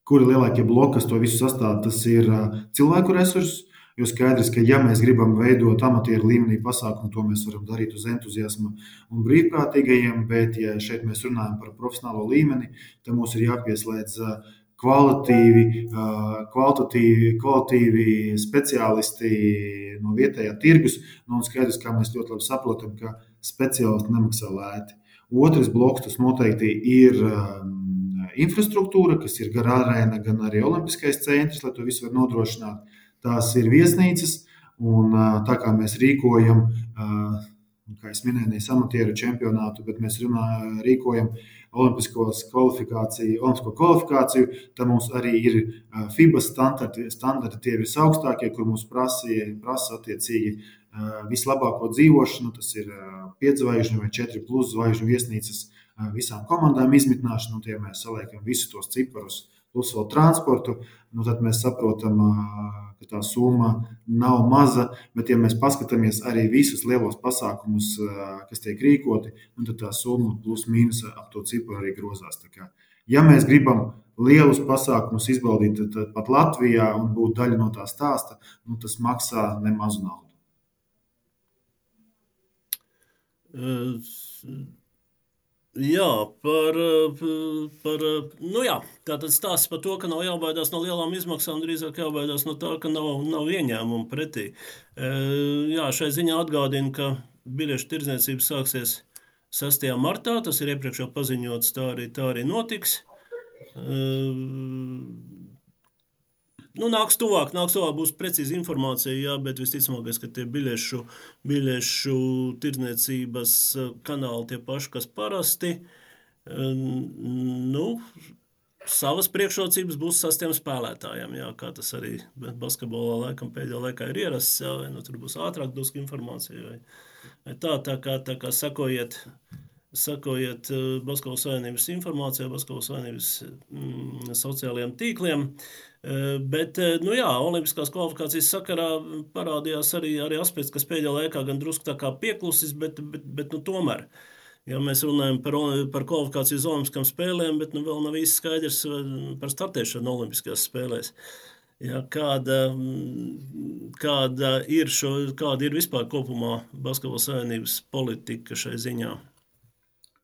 kuri lielākie bloki, kas to visu sastāv, tas ir cilvēku resursi. Jo skaidrs, ka ja mēs gribam veidot amatieru līmenī pasākumu, to mēs varam darīt uz entuziasma un brīvprātīgajiem, bet, ja šeit mēs runājam par profesionālo līmeni, tad mums ir jāpieslēdz uh, kvalitatīvi, kvalitatīvi, kvalitatīvi speciālisti no vietējā tirgus. Nu, skaidrs, kā mēs ļoti labi saprotam, ka speciālisti nemaksā lēti. Otrs bloks tas noteikti ir infrastruktūra, kas ir gan arēna, gan arī olimpiskais centrs, lai to visu var nodrošināt. Tās ir viesnīcas, un tā kā mēs rīkojam, kā jau minēju, amatieru čempionātu, bet mēs runājam, rīkojam olimpiskos kvalifikāciju, olimpisko kvalifikāciju, tad mums arī ir FIBA standarti, standarti tie visaugstākie, kur mums prasa, prasa attiecīgi vislabāko dzīvošanu. Tas ir piedzvaigžņu vai četru plus zvaigžņu viesnīcas visām komandām izmitināšana, un tie mēs saliekam visus tos ciparus plus vēl transportu, nu tad mēs saprotam, ka tā summa nav maza. Bet, ja mēs paskatāmies arī visus lielos pasākumus, kas tiek rīkoti, nu tad tā summa plus mīnus ap to ciparu arī grozās. Ja mēs gribam lielus pasākumus izbaudīt pat Latvijā un būt daļa no tā stāsta, nu tas maksā nemazu naudu. Uh, Jā, par, par nu jā, tātad stāsts par to, ka nav jābaidās no lielām izmaksām, drīzāk jābaidās no tā, ka nav, nav ieņēmumu pretī. Jā, šai ziņā atgādina, ka biļešu tirdzniecība sāksies 6. martā, tas ir iepriekš jau paziņots, tā arī, tā arī notiks. Nu, nāks tuvāk, nāks tuvāk, būs precīzi informācija, jā, bet visticamākais, ka tie biļešu, biļešu tirdzniecības eh, kanāli tie paši, kas parasti. Nu, savas priekšrocības būs sastiem spēlētājiem, jā, kā tas arī basketbolā laikam pēdējā laikā ir ierasts, jā, vai nu tur būs ātrāk duska informācija, vai, vai tā, tā kā, tā kā sakojiet, sakojiet eh, Basketbola savienības informācijā, Basketbola savienības mm, sociālajiem tīkliem, Eh, bet, eh, nu jā, Olimpiskās kvalifikācijas sakarā parādījās arī, arī aspekts, kas pēdējā laikā gan drusku tā kā pieklusis, bet, bet, bet nu, tomēr. Ja mēs runājam par, par kvalifikāciju uz Olimpiskām spēlēm, bet nu, vēl nav īsti skaidrs eh, par startēšanu Olimpiskajās spēlēs. Ja, kāda, kāda, ir šo, kāda ir vispār kopumā Basketbola savienības politika šai ziņā?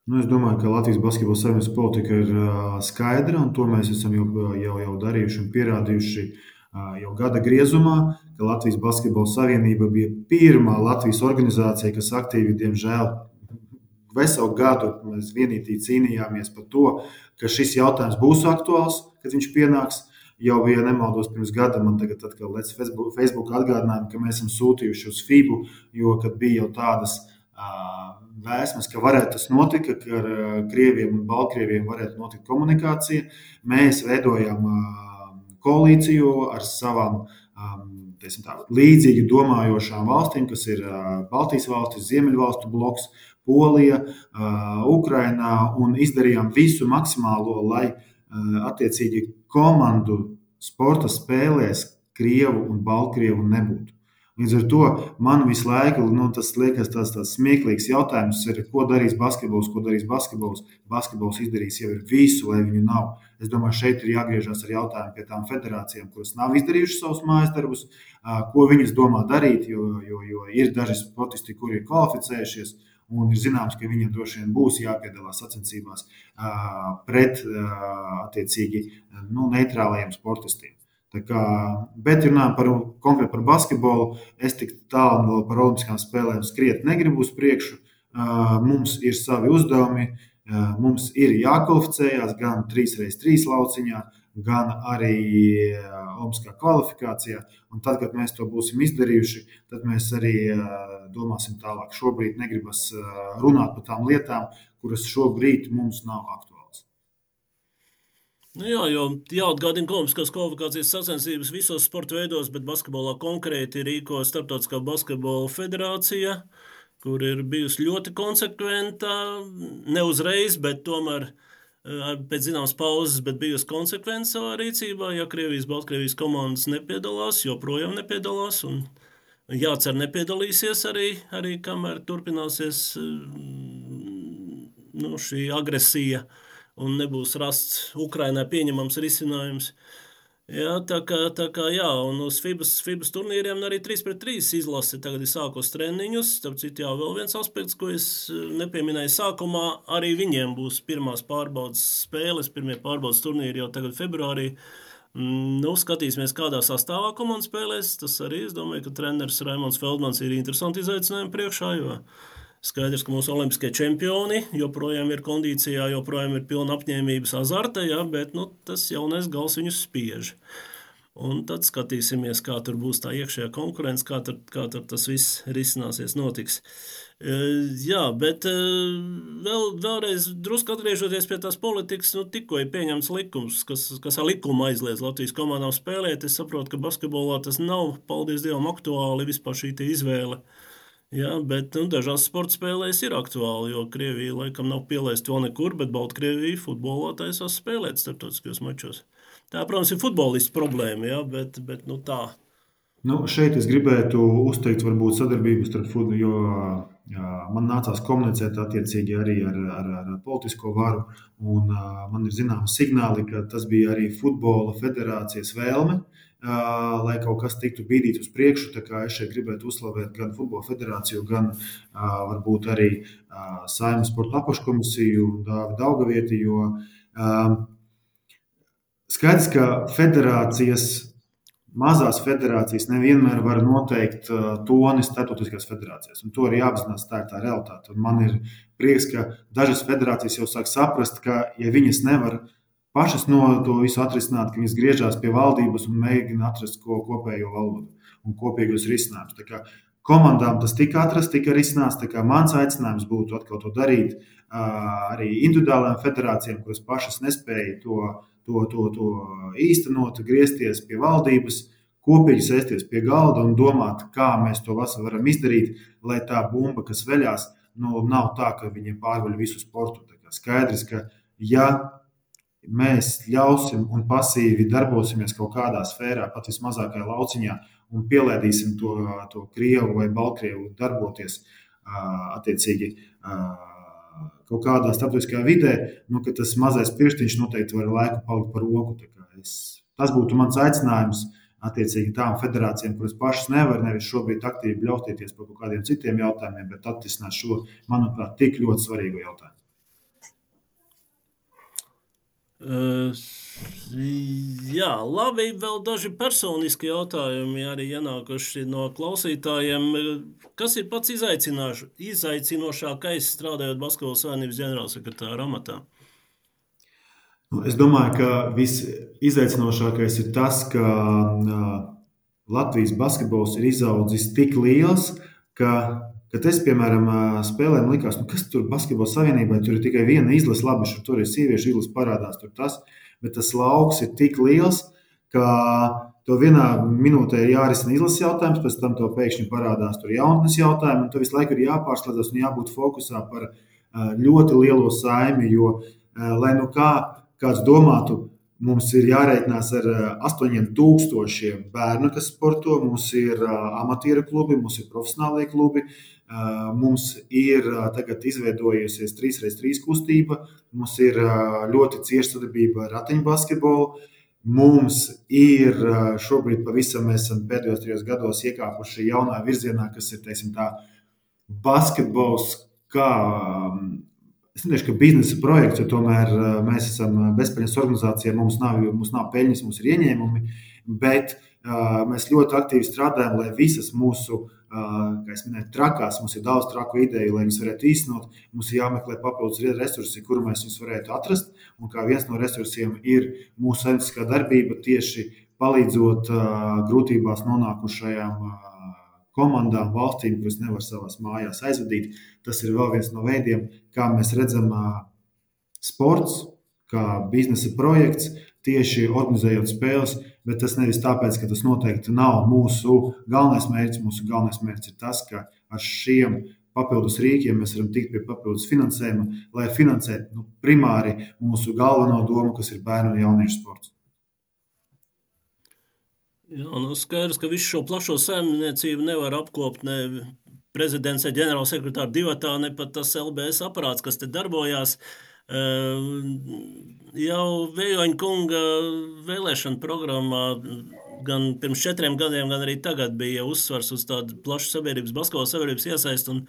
Nu, es domāju, ka Latvijas basketbola savienības politika ir uh, skaidra, un to mēs esam jau, jau, jau darījuši un pierādījuši uh, jau gada griezumā. Latvijas basketbola savienība bija pirmā Latvijas organizācija, kas aktīvi, diemžēl, veselu gadu mēs vienīgi cīnījāmies par to, ka šis jautājums būs aktuāls, kad viņš pienāks. Jau bija nemaldos pirms gada, man tagad atkal lec Facebook, Facebook atgādinājumi, ka mēs esam sūtījuši uz FIBU, jo kad bija jau tādas uh, vēsmas, ka varētu tas notikt, ka ar eh, krieviem un baltkrieviem varētu notikt komunikācija. Mēs veidojam eh, koalīciju ar savām tā, līdzīgi domājošām valstīm, kas ir eh, Baltijas valstis, Ziemeļvalstu bloks, Polija, Ukraina, un izdarījām visu maksimālo, lai attiecīgi komandu sporta spēlēs Krievu un Baltkrievu nebūtu. Līdz ar to man visu laiku nu, tas liekas tāds, tāds smieklīgs jautājums, ir, ko darīs basketbols, ko darīs basketbols. Basketbols izdarīs jau visu, lai viņu nav. Es domāju, šeit ir jāgriežas ar jautājumu pie tām federācijām, kuras nav izdarījušas savus mājas darbus, ko viņas domā darīt, jo, jo, jo ir daži sportisti, kuri ir kvalificējušies. Un ir zināms, ka viņiem droši vien būs jāpiedalās sacensībās pret attiecīgi nu, neitrālajiem sportistiem. Kā, bet, ja runājam par konkrēti par basketbolu, es tik tālu par Olimpiskām spēlēm skriet negribu uz priekšu. Mums ir savi uzdevumi, mums ir jākvalificējas gan 3x3 lauciņā, gan arī Olimpiskā kvalifikācijā. Un tad, kad mēs to būsim izdarījuši, tad mēs arī domāsim tālāk. Šobrīd negribas runāt par tām lietām, kuras šobrīd mums nav aktuālas. Nu jā, jo jāatgādina komiskās kvalifikācijas sacensības visos sporta veidos, bet basketbolā konkrēti rīko Startautiskā basketbola federācija, kur ir bijusi ļoti konsekventa, ne uzreiz, bet tomēr pēc zināmas pauzes, bet bijusi konsekventa savā rīcībā. Ja Krievijas, Baltkrievijas komandas nepiedalās, joprojām nepiedalās, un jācer nepiedalīsies arī, arī kamēr turpināsies nu, šī agresija un nebūs rasts Ukrainai pieņemams risinājums. Jā, tā kā, tā kā jā, un uz FIBAS, FIBAS turnīriem arī 3 pret 3 izlase tagad ir sākos treniņus. Starp citu, jā, vēl viens aspekts, ko es eh, nepieminēju sākumā, arī viņiem būs pirmās pārbaudas spēles, pirmie pārbaudas turnīri jau tagad februārī. Mm, nu, skatīsimies, kādā sastāvā komanda spēlēs. Tas arī, es domāju, ka treneris Raimons Feldmans ir interesanti izaicinājumi priekšā, jo Skaidrs, ka mūsu olimpiskie čempioni joprojām ir kondīcijā, joprojām ir pilna apņēmības azarta, ja, bet nu, tas jaunais gals viņus spiež. Un tad skatīsimies, kā tur būs tā iekšējā konkurence, kā tur, kā tur tas viss risināsies, notiks. E, jā, bet e, vēl, vēlreiz drusku atgriežoties pie tās politikas, nu, tikko ir pieņemts likums, kas, kas ar likumu aizliedz Latvijas komandām spēlēt. Es saprotu, ka basketbolā tas nav, paldies Dievam, aktuāli vispār šī izvēle. Jā, bet nu, dažās sporta spēlēs ir aktuāli, jo Krievija laikam nav pielaista vēl nekur, bet Baltkrievija futbolā taisās spēlēt starptautiskajos mačos. Tā, protams, ir futbolists problēma, jā, bet, bet nu, tā. Nu, šeit es gribētu uzteikt varbūt sadarbību starp futbolu, jo jā, man nācās komunicēt attiecīgi arī ar, ar, ar politisko varu, un man ir zināmi signāli, ka tas bija arī futbola federācijas vēlme. Uh, lai kaut kas tiktu bīdīts uz priekšu. Es šeit gribētu uzslavēt gan Futbola federāciju, gan varbūt arī Saimnes sporta apakškomisiju un Dāvidu Daugavieti. Jo skaidrs, ka federācijas mazās federācijas nevienmēr var noteikt toni starptautiskās federācijas. To arī jāapzinās, tā ir tā realitāte. Un man ir prieks, ka dažas federācijas jau sāk saprast, ka, ja viņas nevar pašas no to visu atrisināt, ka viņas griežās pie valdības un mēģina atrast ko kopējo valodu un kopīgus risinājumus. Komandām tas tika atrasts, tika risināts. Mans aicinājums būtu atkal to darīt arī individuālajām federācijām, kuras pašas nespēja to, to, to, to īstenot, griezties pie valdības, kopīgi sēsties pie galda un domāt, kā mēs to varam izdarīt, lai tā bumba, kas veļās, nu, nav tā, ka viņi pārvaļ visu sportu. Skaidrs, ka ja mēs ļausim un pasīvi darbosimies kaut kādā sfērā, pat vismazākajā lauciņā, un pielēdīsim to, to krievu vai baltkrievu darboties attiecīgi kaut kādā starptautiskajā vidē, nu, tas mazais pirkstiņš noteikti var laiku palikt par roku. Es, tas būtu mans aicinājums attiecīgi tām federācijām, kuras pašas nevar nevis šobrīd aktīvi bļaustīties par kaut kādiem citiem jautājumiem, bet atrisināt šo, manuprāt, tik ļoti svarīgu jautājumu. Uh, jā, labi. Vēl daži personiski jautājumi arī ienākuši no klausītājiem. Kas ir pats izaicinošākais strādājot Basketbola savienības ģenerālsekretāra amatā? Nu, es domāju, ka visizaicinošākais ir tas, ka Latvijas basketbols ir izaudzis tik liels, ka Kad es, piemēram, spēlēju, man liekas, nu, kas tur basketbola savienībai, tur ir tikai viena izlase, labi, šur, tur ir sieviešu izlase, parādās tur tas, bet tas lauks ir tik liels, ka to vienā minūtē ir jārisina izlases jautājums, pēc tam to pēkšņi parādās tur jaunatnes jautājumi, un tur visu laiku ir jāpārslēdzas un jābūt fokusā par ļoti lielo saimi, jo, lai nu kā kāds domātu, Mums ir jārēķinās ar 8000 bērnu, kas sporto. Mums ir amatieru klubi, mums ir profesionālie klubi, Mums ir tagad izveidojusies 3x3 kustība, mums ir ļoti cieša sadarbība ar ratiņbasketbolu. Mums ir šobrīd pavisam, mēs esam pēdējos trijos gados iekāpuši jaunā virzienā, kas ir teiksim, tā, basketbols kā Es nedomāju, ka biznesa projekts, jo tomēr mēs esam bezpējas organizācija, mums nav, mums nav peļņas, mums ir ieņēmumi, bet uh, mēs ļoti aktīvi strādājam, lai visas mūsu uh, kā jau minēju, trakās. Mums ir daudz traku ideju, lai viņas varētu īstenot. Mums ir jāmeklē papildus resursi, kur mēs viņus varētu atrast. Un kā viens no resursiem ir mūsu saimnieciskā darbība, tieši palīdzot grūtībās nonākušajām komandām, valstīm, kuras nevar savās mājās aizvadīt. Tas ir vēl viens no veidiem, kā mēs redzam, sports kā biznesa projekts, tieši organizējot spēles, bet tas nevis tāpēc, ka tas noteikti nav mūsu galvenais mērķis. Mūsu galvenais mērķis ir tas, ka ar šiem papildus rīkiem mēs varam tikt pie papildus finansējuma, lai finansētu nu, primāri mūsu galveno domu, kas ir bērnu un jauniešu sports. Jā, nu skaidrs, ka visu šo plašo saimniecību nevar apkopot ne prezidents, ne ģenerālsekretāra divatā, ne pat tas LBS aparāts, kas te darbojās. Jau Vējoņa kunga vēlēšana programmā gan pirms četriem gadiem, gan arī tagad bija uzsvars uz tādu plašu sabiedrības, basketbola sabiedrības iesaistu, un,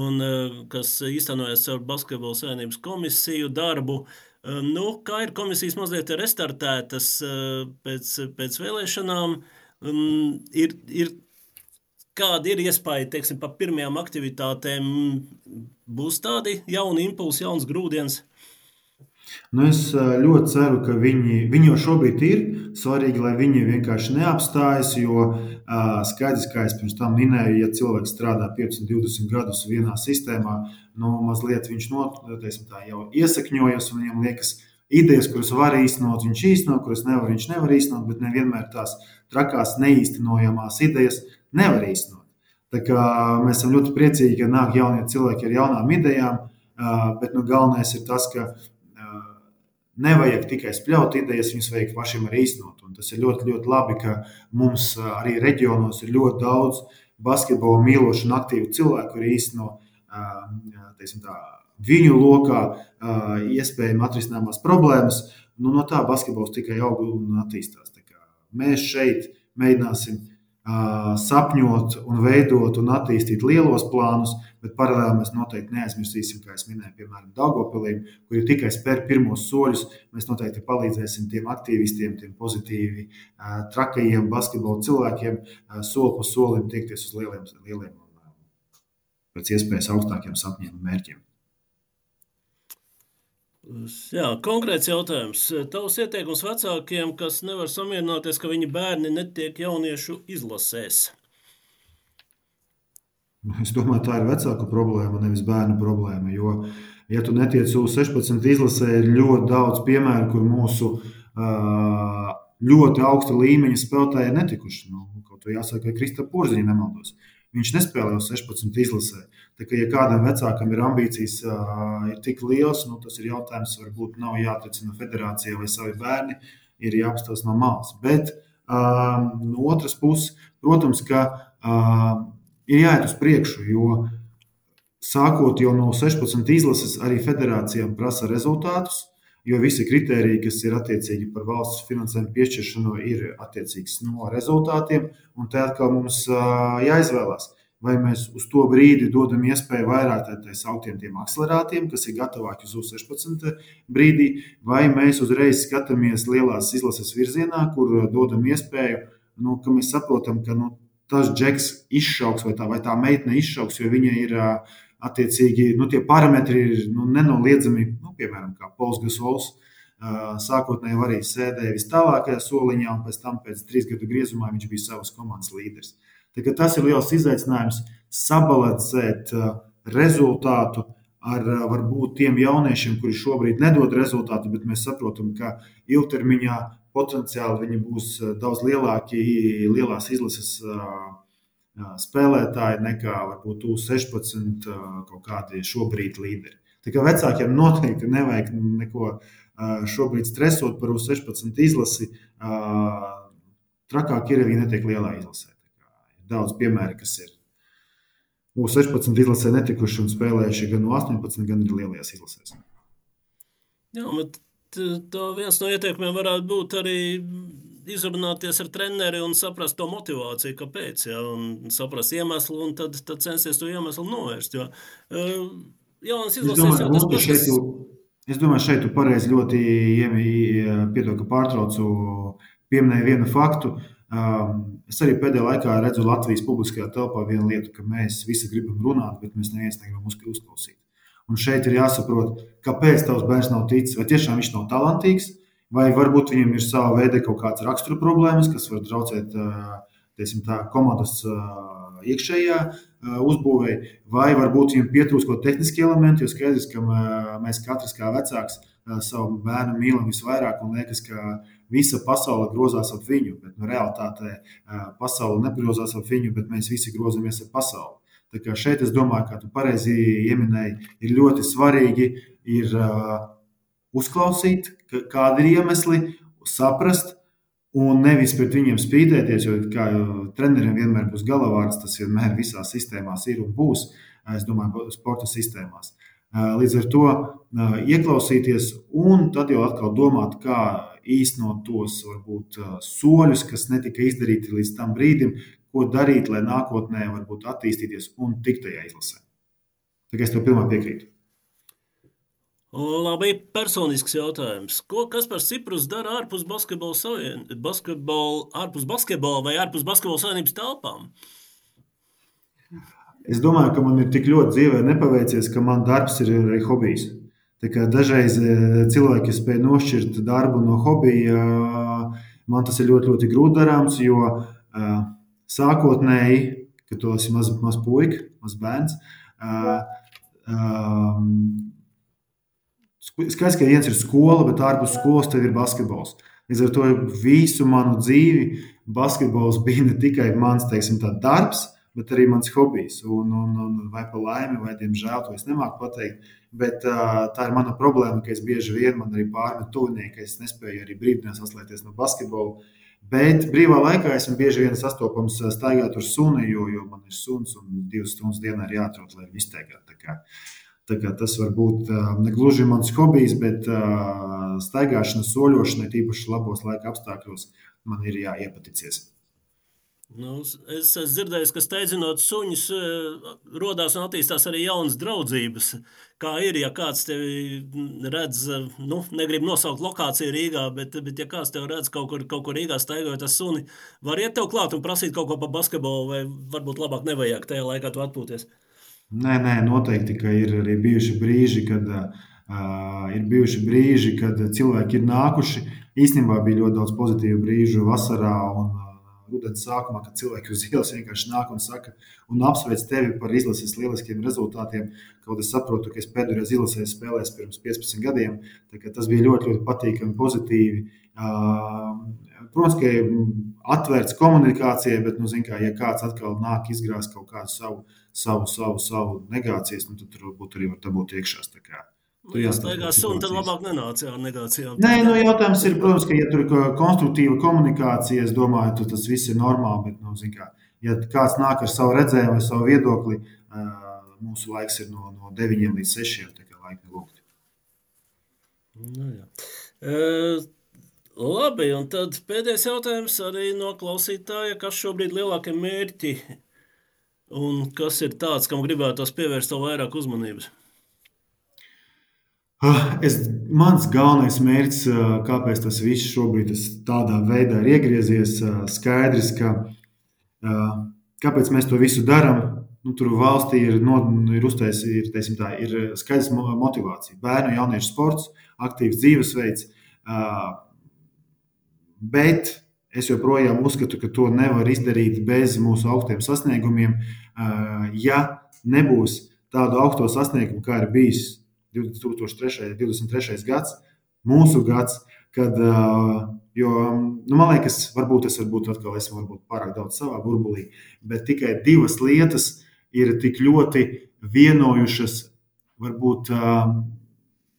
un kas īstenojas caur basketbola savienības komisiju darbu. Uh, Ehm, nu, kā ir komisijas mazliet restartētas ehm, pēc, pēc vēlēšanām, ehm, ir, ir, kāda ir iespēja teiksim, par pirmajām aktivitātēm? Būs tādi jauni impulsi, jauns grūdienis. Nu, es ļoti ceru, ka viņi, viņi jau šobrīd ir. Svarīgi, lai viņi vienkārši neapstājas, jo skaidrs, kā jau pirms tam minēju, ja cilvēks strādā 15, 20 gadus vienā sistēmā, nu, mazliet viņš no, tā, jau iesakņojas un viņam liekas, idejas, kuras var īstenot, viņš īstenot, kuras nevar, viņš nevar īstenot, bet nevienmēr tās trakās neīstenojamās idejas nevar īstenot. Tā kā mēs esam ļoti priecīgi, ka nāk jaunie cilvēki ar jaunām idejām, bet nu, galvenais ir tas, ka nevajag tikai spļaut idejas, viņas vajag pašiem arī īstenot. Un tas ir ļoti, ļoti labi, ka mums arī reģionos ir ļoti daudz basketbola mīlošu un aktīvu cilvēku, kuri īsteno tā, viņu lokā iespējami atrisināmās problēmas. Nu, no tā basketbols tikai aug un attīstās. Mēs šeit mēģināsim sapņot, un veidot un attīstīt lielos plānus, bet paralēli mēs noteikti neaizmirsīsim, kā jau minēju, piemēram, Dārgopilīm, kur ir tikai spēr pirmos soļus. Mēs noteikti palīdzēsim tiem aktīvistiem, tiem pozitīvi trakajiem basketbola cilvēkiem, soli pa solim tiekties uz lieliem, lieliem pēc iespējas augstākiem sapņiem un mērķiem. Jā, konkrēts jautājums. Tavs ieteikums vecākiem, kas nevar samierināties, ka viņa bērni netiek jauniešu izlasēs? Es domāju, tā ir vecāku problēma, nevis bērnu problēma. Jo, ja tu netiec uz 16 izlasē, ir ļoti daudz piemēru, kur mūsu ļoti augsta līmeņa spēlētāji ir netikuši. Nu, kaut kā jāsaka, ka Krista Porziņa nemaldos. Viņš nespēlē uz 16 izlasē. Tā kā, ja kādam vecākam ir ambīcijas, uh, ir tik liels, nu, tas ir jautājums, varbūt nav jāticina federācijai vai savi bērni, ir jāapstāsta no malas. Bet uh, no otras puses, protams, ka uh, ir jāiet uz priekšu, jo sākot jau no 16 izlases, arī federācijām prasa rezultātus jo visi kriteriji, kas ir attiecīgi par valsts finansējumu piešķiršanu, ir attiecīgs no rezultātiem. Un te atkal mums jāizvēlās, vai mēs uz to brīdi dodam iespēju vairāk tādiem sauktiem akcelerātiem, kas ir gatavāki uz U16 brīdī, vai mēs uzreiz skatāmies lielās izlases virzienā, kur dodam iespēju, nu, ka mēs saprotam, ka nu, tas džeks izšauks vai tā, vai tā meitene izšauks, jo viņa ir attiecīgi nu, tie parametri ir nu, nenoliedzami, piemēram, Pols Gasols. Sākotnēji arī sēdēja vis tālākajā soliņā, un pēc tam, pēc trīs gadu griezumā, viņš bija savas komandas līderis. Tas ir liels izaicinājums sabalansēt rezultātu ar varbūt tiem jauniešiem, kuri šobrīd nedod rezultātu, bet mēs saprotam, ka ilgtermiņā potenciāli viņi būs daudz lielāki lielās izlases spēlētāji nekā varbūt U16 kaut kādi šobrīd līderi. Tā kā vecākiem noteikti nevajag neko šobrīd stresot par U16 izlasi. Trakāk ir, ja viņi netiek lielā izlasē. Ir daudz piemēru, kas ir U16 izlasē netikuši un spēlējuši gan U18, gan arī lielajās izlasēs. Jā, bet tā viens no ieteikumiem varētu būt arī izrunāties ar treneri un saprast to motivāciju, kāpēc, ja, un saprast iemeslu, un tad, tad censties to iemeslu novērst. Jo, uh, Jaunas izlases jau tas pats. Šeit, es domāju, šeit tu pareizi ļoti piedod, ka pārtraucu pieminēju vienu faktu. Um, es arī pēdējā laikā redzu Latvijas publiskajā telpā vienu lietu, ka mēs visi gribam runāt, bet mēs neviens negribam uzklausīt. Un šeit ir jāsaprot, kāpēc tavs bērns nav ticis, vai tiešām viņš nav talantīgs, vai varbūt viņam ir sava veida kaut kādas rakstura problēmas, kas var traucēt tiesim, tā, komandas iekšējā uzbūvēja, vai varbūt viņam pietrūkst kaut tehniski elementi, jo skaidrs, ka mēs katrs kā vecāks savu bērnu mīlam visvairāk un liekas, ka visa pasaule grozās ap viņu, bet nu, realitātē pasaule negrozās ap viņu, bet mēs visi grozamies ap pasauli. Tā kā šeit es domāju, ka tu pareizi ieminēji, ir ļoti svarīgi ir, uh, uzklausīt, kādi ir iemesli, saprast, un nevis pret viņiem spīdēties, jo kā treneriem vienmēr būs galavārds, tas vienmēr visās sistēmās ir un būs, es domāju, sporta sistēmās. Līdz ar to ieklausīties un tad jau atkal domāt, kā īstenot tos varbūt soļus, kas netika izdarīti līdz tam brīdim, ko darīt, lai nākotnē varbūt attīstīties un tikt tajā izlasē. Tā kā es tev pilnībā piekrītu. Labi, personisks jautājums. Ko Kaspars Ciprus dara ārpus basketbola, savien, basketbola, ārpus basketbola vai ārpus basketbola savienības telpām? Es domāju, ka man ir tik ļoti dzīvē nepaveicies, ka man darbs ir arī hobijs. Dažreiz e, cilvēki spēj nošķirt darbu no hobija. Man tas ir ļoti, ļoti grūti darāms, jo e, sākotnēji, kad tu esi mazs maz puika, mazs bērns, e, Skaidrs, ka viens ir skola, bet ārpus skolas tev ir basketbols. Līdz ar to visu manu dzīvi basketbols bija ne tikai mans teiksim, darbs, bet arī mans hobijs. Un, un, un vai pa laimi, vai diemžēl to es nemāku pateikt. Bet uh, tā ir mana problēma, ka es bieži vien man arī pārmet tuvinieki, ka es nespēju arī brīvdienās atslēgties no basketbola. Bet brīvā laikā esmu bieži vien sastopams staigāt ar suni, jo, jo man ir suns un divas stundas dienā ir jāatrod, lai viņu izteiktu. Tas var būt ne gluži mans hobijs, bet staigāšana, soļošana, tīpaši labos laika apstākļos, man ir jāiepaticies. Nu, es esmu dzirdējis, ka steidzinot suņus, radās un attīstās arī jaunas draudzības. Kā ir, ja kāds tevi redz, nu, negrib nosaukt lokāciju Rīgā, bet, bet ja kāds tev redz kaut kur, kaut kur Rīgā staigājot ar suni, var iet tev klāt un prasīt kaut ko par basketbolu, vai varbūt labāk nevajag tajā laikā tu atpūties. Nē, nē, noteikti, ir arī bijuši brīži, kad, uh, ir bijuši brīži, kad cilvēki ir nākuši. Īstenībā bija ļoti daudz pozitīvu brīžu vasarā un rudens sākumā, kad cilvēki uz ielas vienkārši nāk un saka, un apsveic tevi par izlases lieliskiem rezultātiem. Kaut es saprotu, ka es pēdējo reizi izlasēju spēlēs pirms 15 gadiem. Tas bija ļoti, ļoti patīkami, pozitīvi. Protams, ka atvērts komunikācijai, bet, nu, kā, ja kāds atkal nāk izgrāzt kaut kādu savu savu, savu, savu negācijas, nu, tad tur varbūt arī var dabūt iekšā. Nu, ja staigās suni, tad labāk nenāc ar negācijām. Nē, nu, jautājums ir, protams, ka, ja tur ir konstruktīva komunikācija, es domāju, tad tas viss ir normāli. Bet, nu, kā, ja kāds nāk ar savu redzējumu vai savu viedokli, mūsu laiks ir no, no 9 līdz 6. Tā kā laika lūgt. Nu, uh, labi, un tad pēdējais jautājums arī no klausītāja, kas šobrīd ir lielākie mērķi Un kas ir tāds, kam gribētos pievērst vairāk uzmanības? Ah, es, mans galvenais mērķis, kāpēc tas viss šobrīd tādā veidā ir iegriezies, skaidrs, ka kāpēc mēs to visu darām. Nu, tur valstī ir, no, ir uztaisīta, ir, tā, ir skaidrs motivācija. Bērnu jauniešu sports, aktīvs dzīvesveids. Bet Es joprojām uzskatu, ka to nevar izdarīt bez mūsu augstiem sasniegumiem. Ja nebūs tādu augstu sasniegumu, kā ir bijis 2003. un 2023. gads, mūsu gads, kad, jo, nu, man liekas, varbūt es varbūt atkal esmu varbūt pārāk daudz savā burbulī, bet tikai divas lietas ir tik ļoti vienojušas, varbūt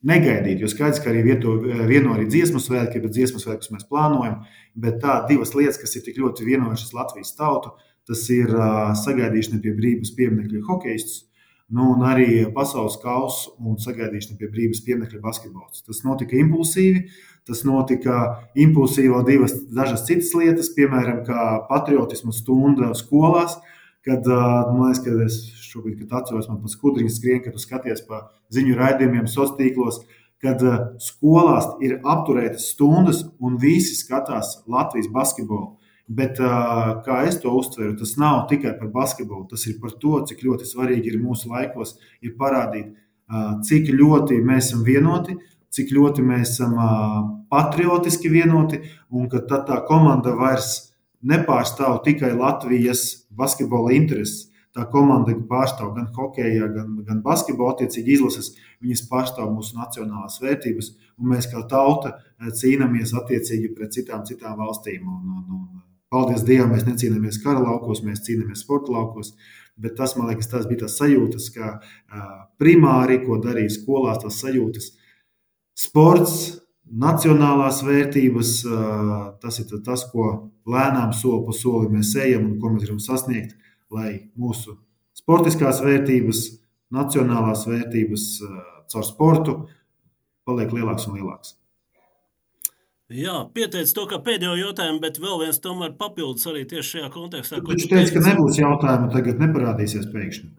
negaidīt. Jo skaidrs, ka arī vieto, vieno arī dziesmu svētki, bet dziesmu svētkus mēs plānojam. Bet tā divas lietas, kas ir tik ļoti vienojušas Latvijas tautu, tas ir uh, sagaidīšana pie brīvības pieminiekļa hokeistus. Nu, un arī pasaules kausa un sagaidīšana pie brīvības pieminiekļa basketbols. Tas notika impulsīvi, tas notika impulsīvi vēl divas dažas citas lietas, piemēram, patriotismu stunda skolās, kad man liekas, ka es šobrīd, kad atceros, man tas skudriņš skrien, kad tu skaties pa ziņu raidījumiem, sociālos tīklos, kad skolās ir apturētas stundas un visi skatās Latvijas basketbolu. Bet, kā es to uztveru, tas nav tikai par basketbolu. Tas ir par to, cik ļoti svarīgi ir mūsu laikos ir parādīt, cik ļoti mēs esam vienoti, cik ļoti mēs esam patriotiski vienoti, un ka tā komanda vairs nepārstāv tikai Latvijas basketbola intereses tā komanda pārstāv gan hokeja, gan, gan basketbola attiecīgi izlases, viņas pārstāv mūsu nacionālās vērtības, un mēs kā tauta cīnāmies attiecīgi pret citām, citām valstīm. Un, un, un, paldies Dievam, mēs necīnāmies kara laukos, mēs cīnāmies sporta laukos. Bet tas, man liekas, tas bija tas sajūtas, kā primāri, ko darīja skolās, tas sajūtas. Sports, nacionālās vērtības, tas ir tas, ko lēnām soli pa solim mēs ejam un ko mēs gribam sasniegt, lai mūsu sportiskās vērtības, nacionālās vērtības caur sportu paliek lielāks un lielāks. Jā, pieteicis to kā pēdējo jautājumu, bet vēl viens tomēr papildus arī tieši šajā kontekstā. Viņš teica, ka nebūs jautājumu, tagad neparādīsies pēkšņi.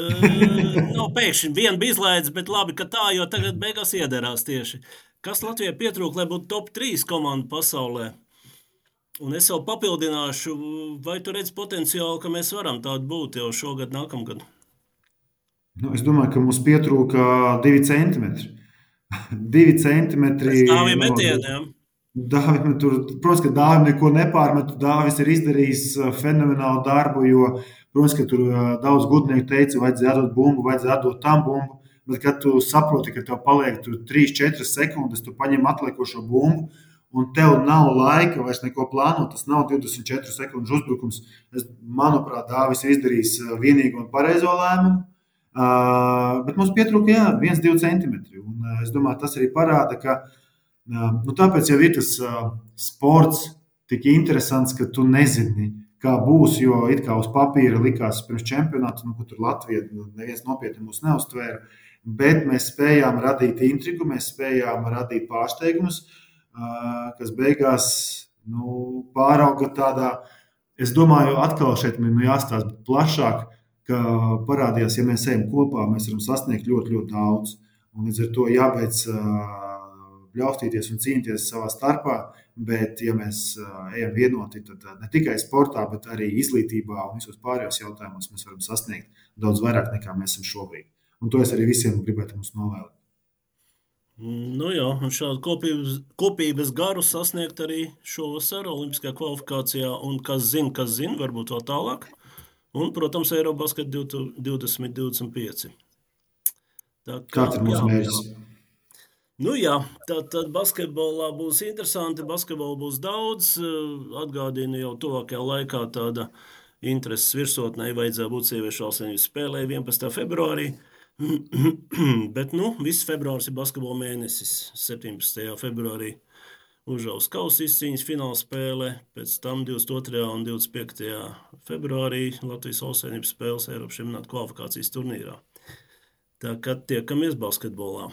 Nav no, pēkšņi, viena bija izlaidis, bet labi, ka tā, jo tagad beigās iederās tieši. Kas Latvijai pietrūk, lai būtu top 3 komanda pasaulē? Un es vēl papildināšu, vai tu redz potenciālu, ka mēs varam tādu būt jau šogad, nākamgad? Nu, es domāju, ka mums pietrūka divi centimetri. divi centimetri. Dāvim metieniem. Dāvim, tur, protams, ka Dāvim neko nepārmetu. Dāvis ir izdarījis uh, fenomenālu darbu, jo, protams, ka tur uh, daudz gudrnieku teica, vajadzēja atdot bumbu, vajadzēja atdot tam bumbu. Bet, kad tu saproti, ka tev paliek 3-4 sekundes, tu paņem atlikušo bumbu, un tev nav laika vairs neko plānot, tas nav 24 sekundes uzbrukums. Es, manuprāt, Dāvis ir izdarījis vienīgo un pareizo lēmumu. Uh, bet mums pietrūka jā, 1-2 centimetri. Un, uh, es domāju, tas arī parāda, ka uh, nu, tāpēc jau ir tas uh, sports tik interesants, ka tu nezini, kā būs. Jo it kā uz papīra likās pirms čempionāta, nu, ka tur Latvija nu, neviens nopietni mūs neuztvēra. Uh, bet mēs spējām radīt intrigu, mēs spējām radīt pārsteigumus, kas beigās nu, pārauga tādā. Es domāju, atkal šeit man jāstāsta plašāk, ka parādījās, ja mēs ejam kopā, mēs varam sasniegt ļoti, ļoti daudz. Un līdz ar to jābeidz bļaustīties un cīnīties savā starpā. Bet, ja mēs ejam vienoti, tad ne tikai sportā, bet arī izglītībā un visos pārējos jautājumos mēs varam sasniegt daudz vairāk nekā mēs esam šobrīd. Un to es arī visiem gribētu mums novēlēt. Nu jā, un šādu kopības, kopības garu sasniegt arī šovasar Olimpiskajā kvalifikācijā, un kas zina, kas zina, varbūt vēl tālāk. Un, protams, Eirobasket 2025. Tā kā, Kāds ir mūsu mērķis? Nu jā, tad, tad basketbolā būs interesanti, basketbolā būs daudz. Atgādinu jau tuvākajā laikā tāda intereses virsotnē vajadzēja būt sieviešu valsts spēlē 11. februārī. Bet nu, viss februāris ir basketbola mēnesis. 17. februārī Užaus kausa izcīņas fināla spēle, pēc tam 22. un 25. februārī Latvijas valstsvienības spēles Eiropas čempionāta kvalifikācijas turnīrā. Tā kā tiekamies basketbolā.